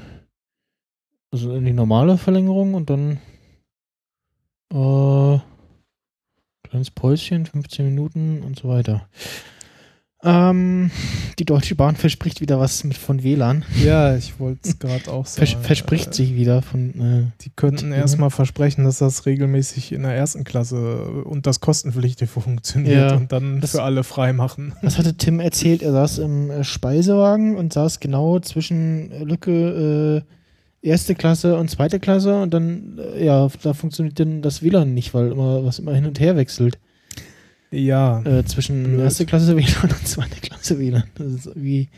also in die normale Verlängerung und dann äh, kleines Päuschen, 15 Minuten und so weiter. Ähm, die Deutsche Bahn verspricht wieder was mit von WLAN. Ja, ich wollte es gerade auch Vers sagen. verspricht Äh, sich wieder von. Äh, Die könnten erstmal versprechen, dass das regelmäßig in der ersten Klasse und das kostenpflichtig funktioniert Ja, und dann das- für alle frei machen. was hatte Tim erzählt? Er saß im äh, Speisewagen und saß genau zwischen äh, Lücke äh, erste Klasse und zweite Klasse und dann, äh, ja, da funktioniert dann das WLAN nicht, weil immer was immer hin und her wechselt. Ja, Äh, zwischen Blöd. erste Klasse WLAN und zweite Klasse WLAN. Das ist irgendwie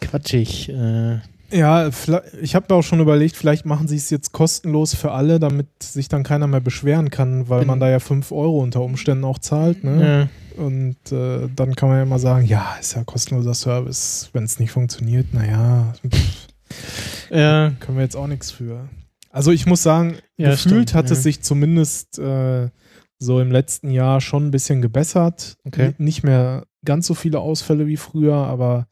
quatschig. Äh, ja ich habe mir auch schon überlegt, vielleicht machen sie es jetzt kostenlos für alle, damit sich dann keiner mehr beschweren kann, weil man da ja 5 Euro unter Umständen auch zahlt. Ne? ja. Und äh, dann kann man ja immer sagen, ja, ist ja kostenloser Service. Wenn es nicht funktioniert, naja, ja, können wir jetzt auch nichts für. Also ich muss sagen, Ja, gefühlt stimmt, hat ja. es sich zumindest äh, so im letzten Jahr schon ein bisschen gebessert. Okay. Nicht mehr ganz so viele Ausfälle wie früher, aber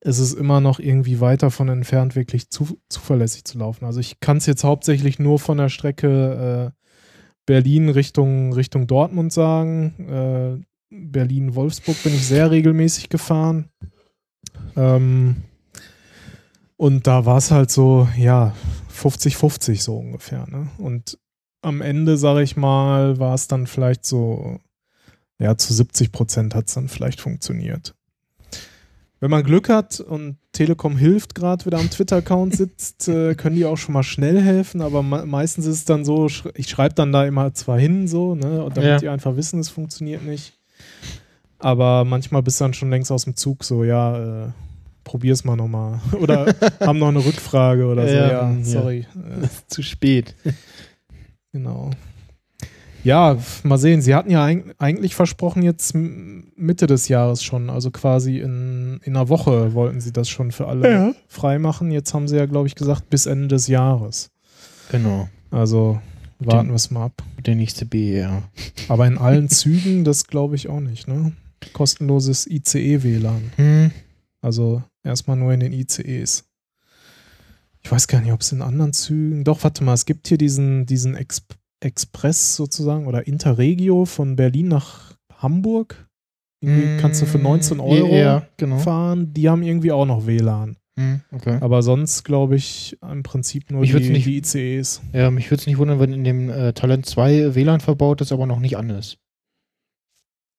es ist immer noch irgendwie weit davon entfernt, wirklich zu, zuverlässig zu laufen. Also ich kann es jetzt hauptsächlich nur von der Strecke äh, Berlin Richtung, Richtung Dortmund sagen. Äh, Berlin-Wolfsburg bin ich sehr regelmäßig gefahren. Ähm, und da war es halt so, ja, 50-50 so ungefähr. Ne? Und am Ende, sage ich mal, war es dann vielleicht so, ja, zu 70 Prozent hat es dann vielleicht funktioniert. wenn man Glück hat und Telekom hilft gerade wieder am Twitter-Account sitzt, äh, können die auch schon mal schnell helfen, aber me meistens ist es dann so, ich schreibe dann da immer zwar hin, so, ne, und damit Ja. die einfach wissen, es funktioniert nicht. Aber manchmal bist du dann schon längst aus dem Zug, so, ja, äh, probier's mal nochmal. Oder haben noch eine Rückfrage oder so, Ja, ja, ja. sorry. Äh, Zu spät. Genau. Ja, mal sehen. Sie hatten ja eig eigentlich versprochen, jetzt Mitte des Jahres schon, also quasi in, in einer Woche wollten sie das schon für alle Ja. freimachen. Jetzt haben sie ja, glaube ich, gesagt, bis Ende des Jahres. Genau. Also warten wir es mal ab. Der nächste BR. Aber in allen Zügen, das glaube ich auch nicht, ne? Kostenloses ICE-WLAN. Hm. Also erstmal nur in den ICEs. Ich weiß gar nicht, ob es in anderen Zügen. Doch, warte mal, es gibt hier diesen, diesen Ex Express sozusagen oder Interregio von Berlin nach Hamburg. Irgendwie kannst du für 19 Euro Hm. Ja, genau. fahren. Die haben irgendwie auch noch WLAN. Hm, okay. Aber sonst glaube ich im Prinzip nur die, nicht- die ICEs. Ja, mich würde es nicht wundern, wenn in dem äh, Talent 2 WLAN verbaut ist, aber noch nicht an ist.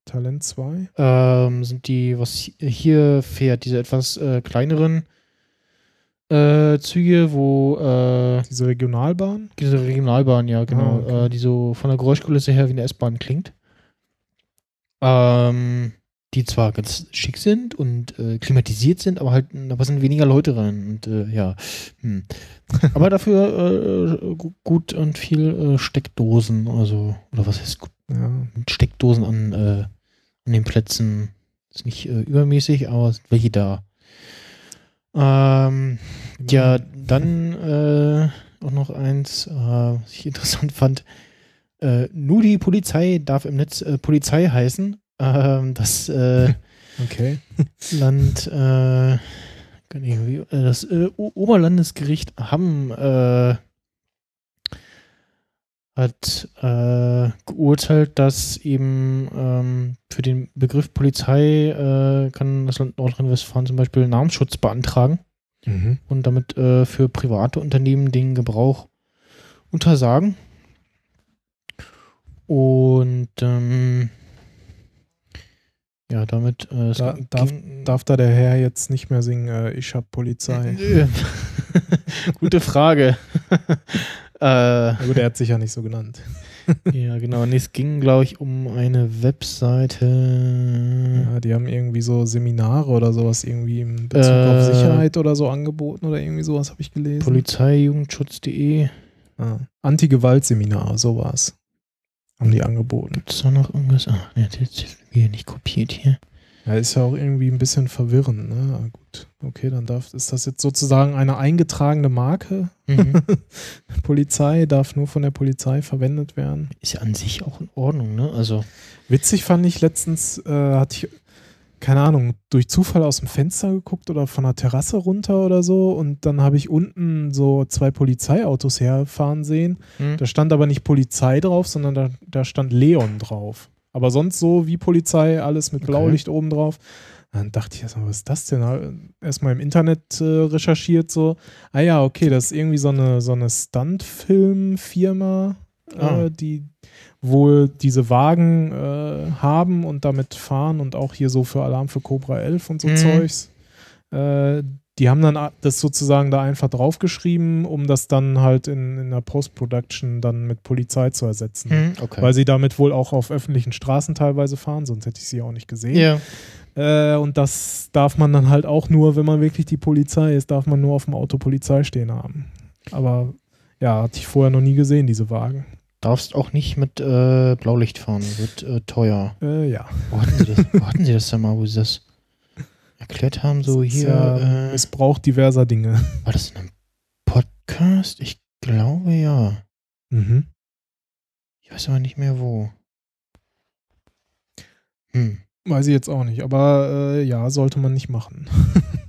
Talent 2. Ähm, sind die, was hi- hier fährt, diese etwas äh, kleineren äh, Züge, wo äh, Diese Regionalbahn. diese Regionalbahn, ja, genau, Ah, okay. äh, die so von der Geräuschkulisse her wie eine S-Bahn klingt. Ähm, die zwar ganz schick sind und äh, klimatisiert sind, aber halt, aber sind weniger Leute drin. Und äh, ja. Hm. aber dafür äh, gu- gut und viel äh, Steckdosen, also, oder was heißt gut, Ja. Steckdosen an, äh, an den Plätzen. Ist nicht äh, übermäßig, aber sind welche da. Ähm, ja, dann äh, auch noch eins, äh, was ich interessant fand. Äh, nur die Polizei darf im Netz äh, Polizei heißen. Das äh, Okay. Land, äh, äh, das Oberlandesgericht Hamm äh, hat äh, geurteilt, dass eben ähm, für den Begriff Polizei äh, kann das Land Nordrhein-Westfalen zum Beispiel Namensschutz beantragen Mhm. und damit äh, für private Unternehmen den Gebrauch untersagen. Und ähm, ja, damit äh, Da- darf- Darf da der Herr jetzt nicht mehr singen, äh, ich hab Polizei? Gute Frage. äh, Na gut, er hat sich ja nicht so genannt. ja, genau. Nee, es ging, glaube ich, um eine Webseite. Ja, die haben irgendwie so Seminare oder sowas irgendwie in Bezug Äh, auf Sicherheit oder so angeboten oder irgendwie sowas habe ich gelesen. Polizeijugendschutz.de. ah, Anti-Gewalt-Seminar, sowas. Haben die angeboten. Gibt es da noch irgendwas? Ah, das ist jetzt wieder nicht kopiert hier. Ja, ist ja auch irgendwie ein bisschen verwirrend, ne? Ah, gut. Okay, dann darf, ist das jetzt sozusagen eine eingetragene Marke? Mhm. Polizei darf nur von der Polizei verwendet werden. Ist ja an sich auch in Ordnung, ne? Also, Witzig fand ich letztens, äh, hatte ich, keine Ahnung, durch Zufall aus dem Fenster geguckt oder von der Terrasse runter oder so und dann habe ich unten so zwei Polizeiautos herfahren sehen. hm. Da stand aber nicht Polizei drauf, sondern da, da stand Leon drauf. Aber sonst so wie Polizei, alles mit Okay. Blaulicht oben drauf. Dann dachte ich erstmal, was ist das denn? Erstmal im Internet äh, recherchiert, so. Ah ja, okay, das ist irgendwie so eine, so eine Stunt-Film-Firma, Ah. äh, die wohl diese Wagen äh, haben und damit fahren und auch hier so für Alarm für Cobra 11 und so Mhm. Zeugs. Die haben dann das sozusagen da einfach draufgeschrieben, um das dann halt in, in der Post-Production dann mit Polizei zu ersetzen. Hm, okay. Weil sie damit wohl auch auf öffentlichen Straßen teilweise fahren, sonst hätte ich sie auch nicht gesehen. ja. Äh, und das darf man dann halt auch nur, wenn man wirklich die Polizei ist, darf man nur auf dem Auto Polizei stehen haben. Aber ja, hatte ich vorher noch nie gesehen, diese Wagen. Darfst auch nicht mit äh, Blaulicht fahren, wird äh, teuer. Äh, ja. Wo hatten, sie das, wo hatten sie das denn mal, wo sie das erklärt haben? So Das hier. ja äh, Missbrauch diverser Dinge. war das in einem Podcast? Ich glaube ja. Mhm. Ich weiß aber nicht mehr wo. Hm. Weiß ich jetzt auch nicht, aber äh, ja, sollte man nicht machen.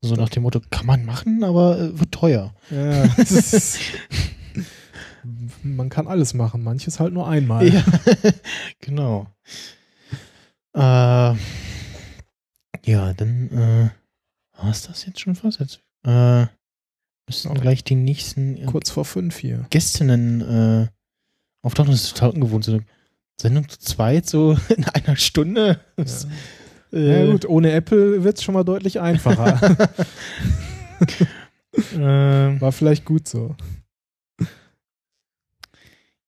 So nach dem Motto, kann man machen, aber äh, wird teuer. Ja, es ist, man kann alles machen, manches halt nur einmal. Ja, genau. Äh, ja, dann äh, war es das jetzt schon fast. Jetzt äh, müssten Ja. gleich die nächsten äh, Kurz vor fünf hier. Gästinnen äh, auftauchen. Das ist total ungewohnt. So eine Sendung zu zweit, so in einer Stunde. Das, Ja gut, ohne Apple wird es schon mal deutlich einfacher. ähm, War vielleicht gut so.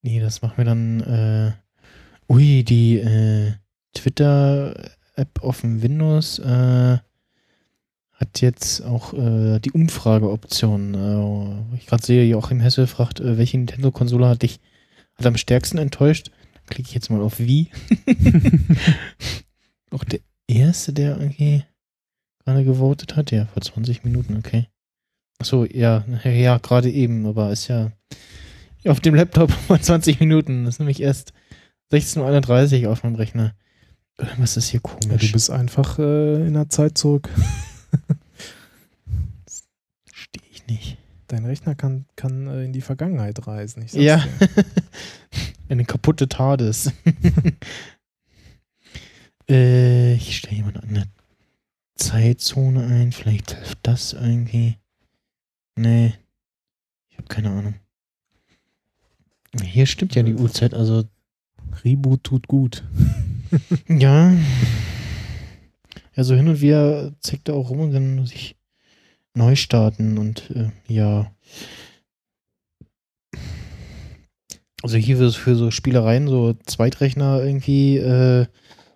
nee, das machen wir dann. Äh, ui, die äh, Twitter-App auf dem Windows äh, hat jetzt auch äh, die Umfrageoption. Äh, ich gerade sehe, Joachim Hesse fragt, äh, welche Nintendo-Konsole hat dich hat am stärksten enttäuscht? Klicke ich jetzt mal auf Wie. auch der erste, der irgendwie gerade gewotet hat, ja, vor 20 Minuten, okay. Achso, ja, ja, gerade eben, aber ist ja auf dem Laptop vor 20 Minuten. Das ist nämlich erst 16.31 Uhr auf meinem Rechner. Was ist hier Ja, komisch? du bist einfach äh, in der Zeit zurück. Verstehe ich nicht. Dein Rechner kann, kann äh, in die Vergangenheit reisen. Ja. Eine kaputte TARDIS. äh, ich stelle jemand eine Zeitzone ein. Vielleicht hilft das irgendwie. Nee. Ich habe keine Ahnung. Hier stimmt ja die Uhrzeit, also Reboot tut gut. ja. Also hin und wieder zeigt er auch rum und dann muss ich neu starten und äh, ja. Also hier für, für so Spielereien, so Zweitrechner irgendwie äh,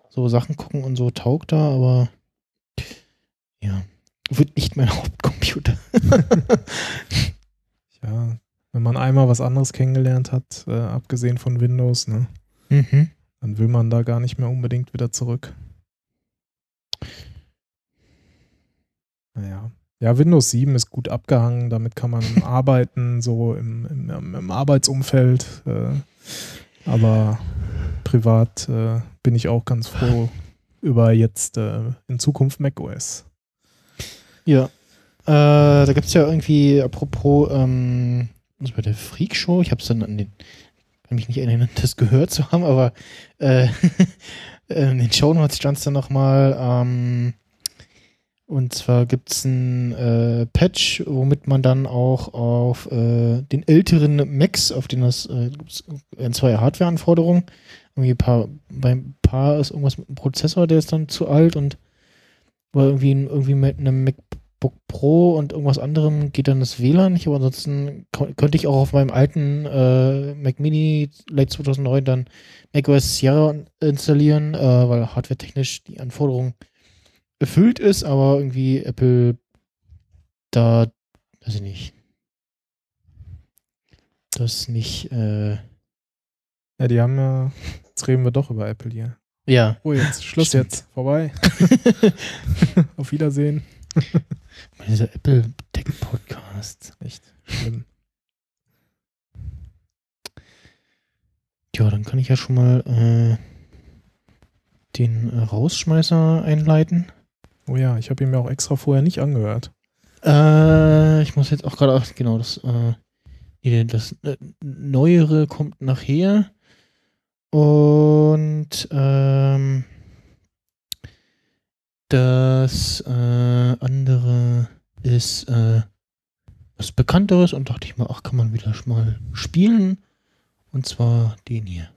so Sachen gucken und so taugt da, aber ja, wird nicht mein Hauptcomputer. Ja, wenn man einmal was anderes kennengelernt hat, äh, abgesehen von Windows, ne, mhm. Dann will man da gar nicht mehr unbedingt wieder zurück. Naja. Ja, Windows 7 ist gut abgehangen, damit kann man arbeiten, so im, im, im Arbeitsumfeld. Äh, aber privat äh, bin ich auch ganz froh über jetzt äh, in Zukunft macOS. Ja. Äh, da gibt es ja irgendwie, apropos, ähm, das bei der Freak Show, ich habe es dann an den, mich nicht erinnern, das gehört zu haben, aber äh, in den Shownotes stand es dann nochmal, ähm, und zwar gibt es ein äh, Patch, womit man dann auch auf äh, den älteren Macs, auf denen das äh, äh, zwei Hardware-Anforderungen, irgendwie ein paar, beim paar ist irgendwas mit dem Prozessor, der ist dann zu alt und weil irgendwie, irgendwie mit einem MacBook Pro und irgendwas anderem geht dann das WLAN nicht, aber ansonsten könnte ich auch auf meinem alten äh, Mac Mini Late 2009 dann macOS Sierra installieren, äh, weil hardwaretechnisch die Anforderung erfüllt ist, aber irgendwie Apple da, weiß ich nicht, das nicht, äh, Ja, die haben ja, jetzt reden wir doch über Apple hier. ja, Oh, jetzt, Schluss Stimmt. jetzt, vorbei. Auf Wiedersehen. dieser Apple Tech Podcast. Echt schlimm. Ja, dann kann ich ja schon mal äh, den äh, Rausschmeißer einleiten. Oh ja, ich habe ihn mir auch extra vorher nicht angehört. Äh, ich muss jetzt auch gerade, ach, genau, das, äh, das äh, Neuere kommt nachher. Und ähm, das äh, andere ist äh, was Bekannteres und dachte ich mal, ach, kann man wieder mal spielen. Und zwar den hier.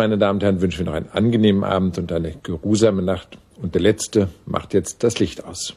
Meine Damen und Herren, wünschen wir noch einen angenehmen Abend und eine geruhsame Nacht. Und der Letzte macht jetzt das Licht aus.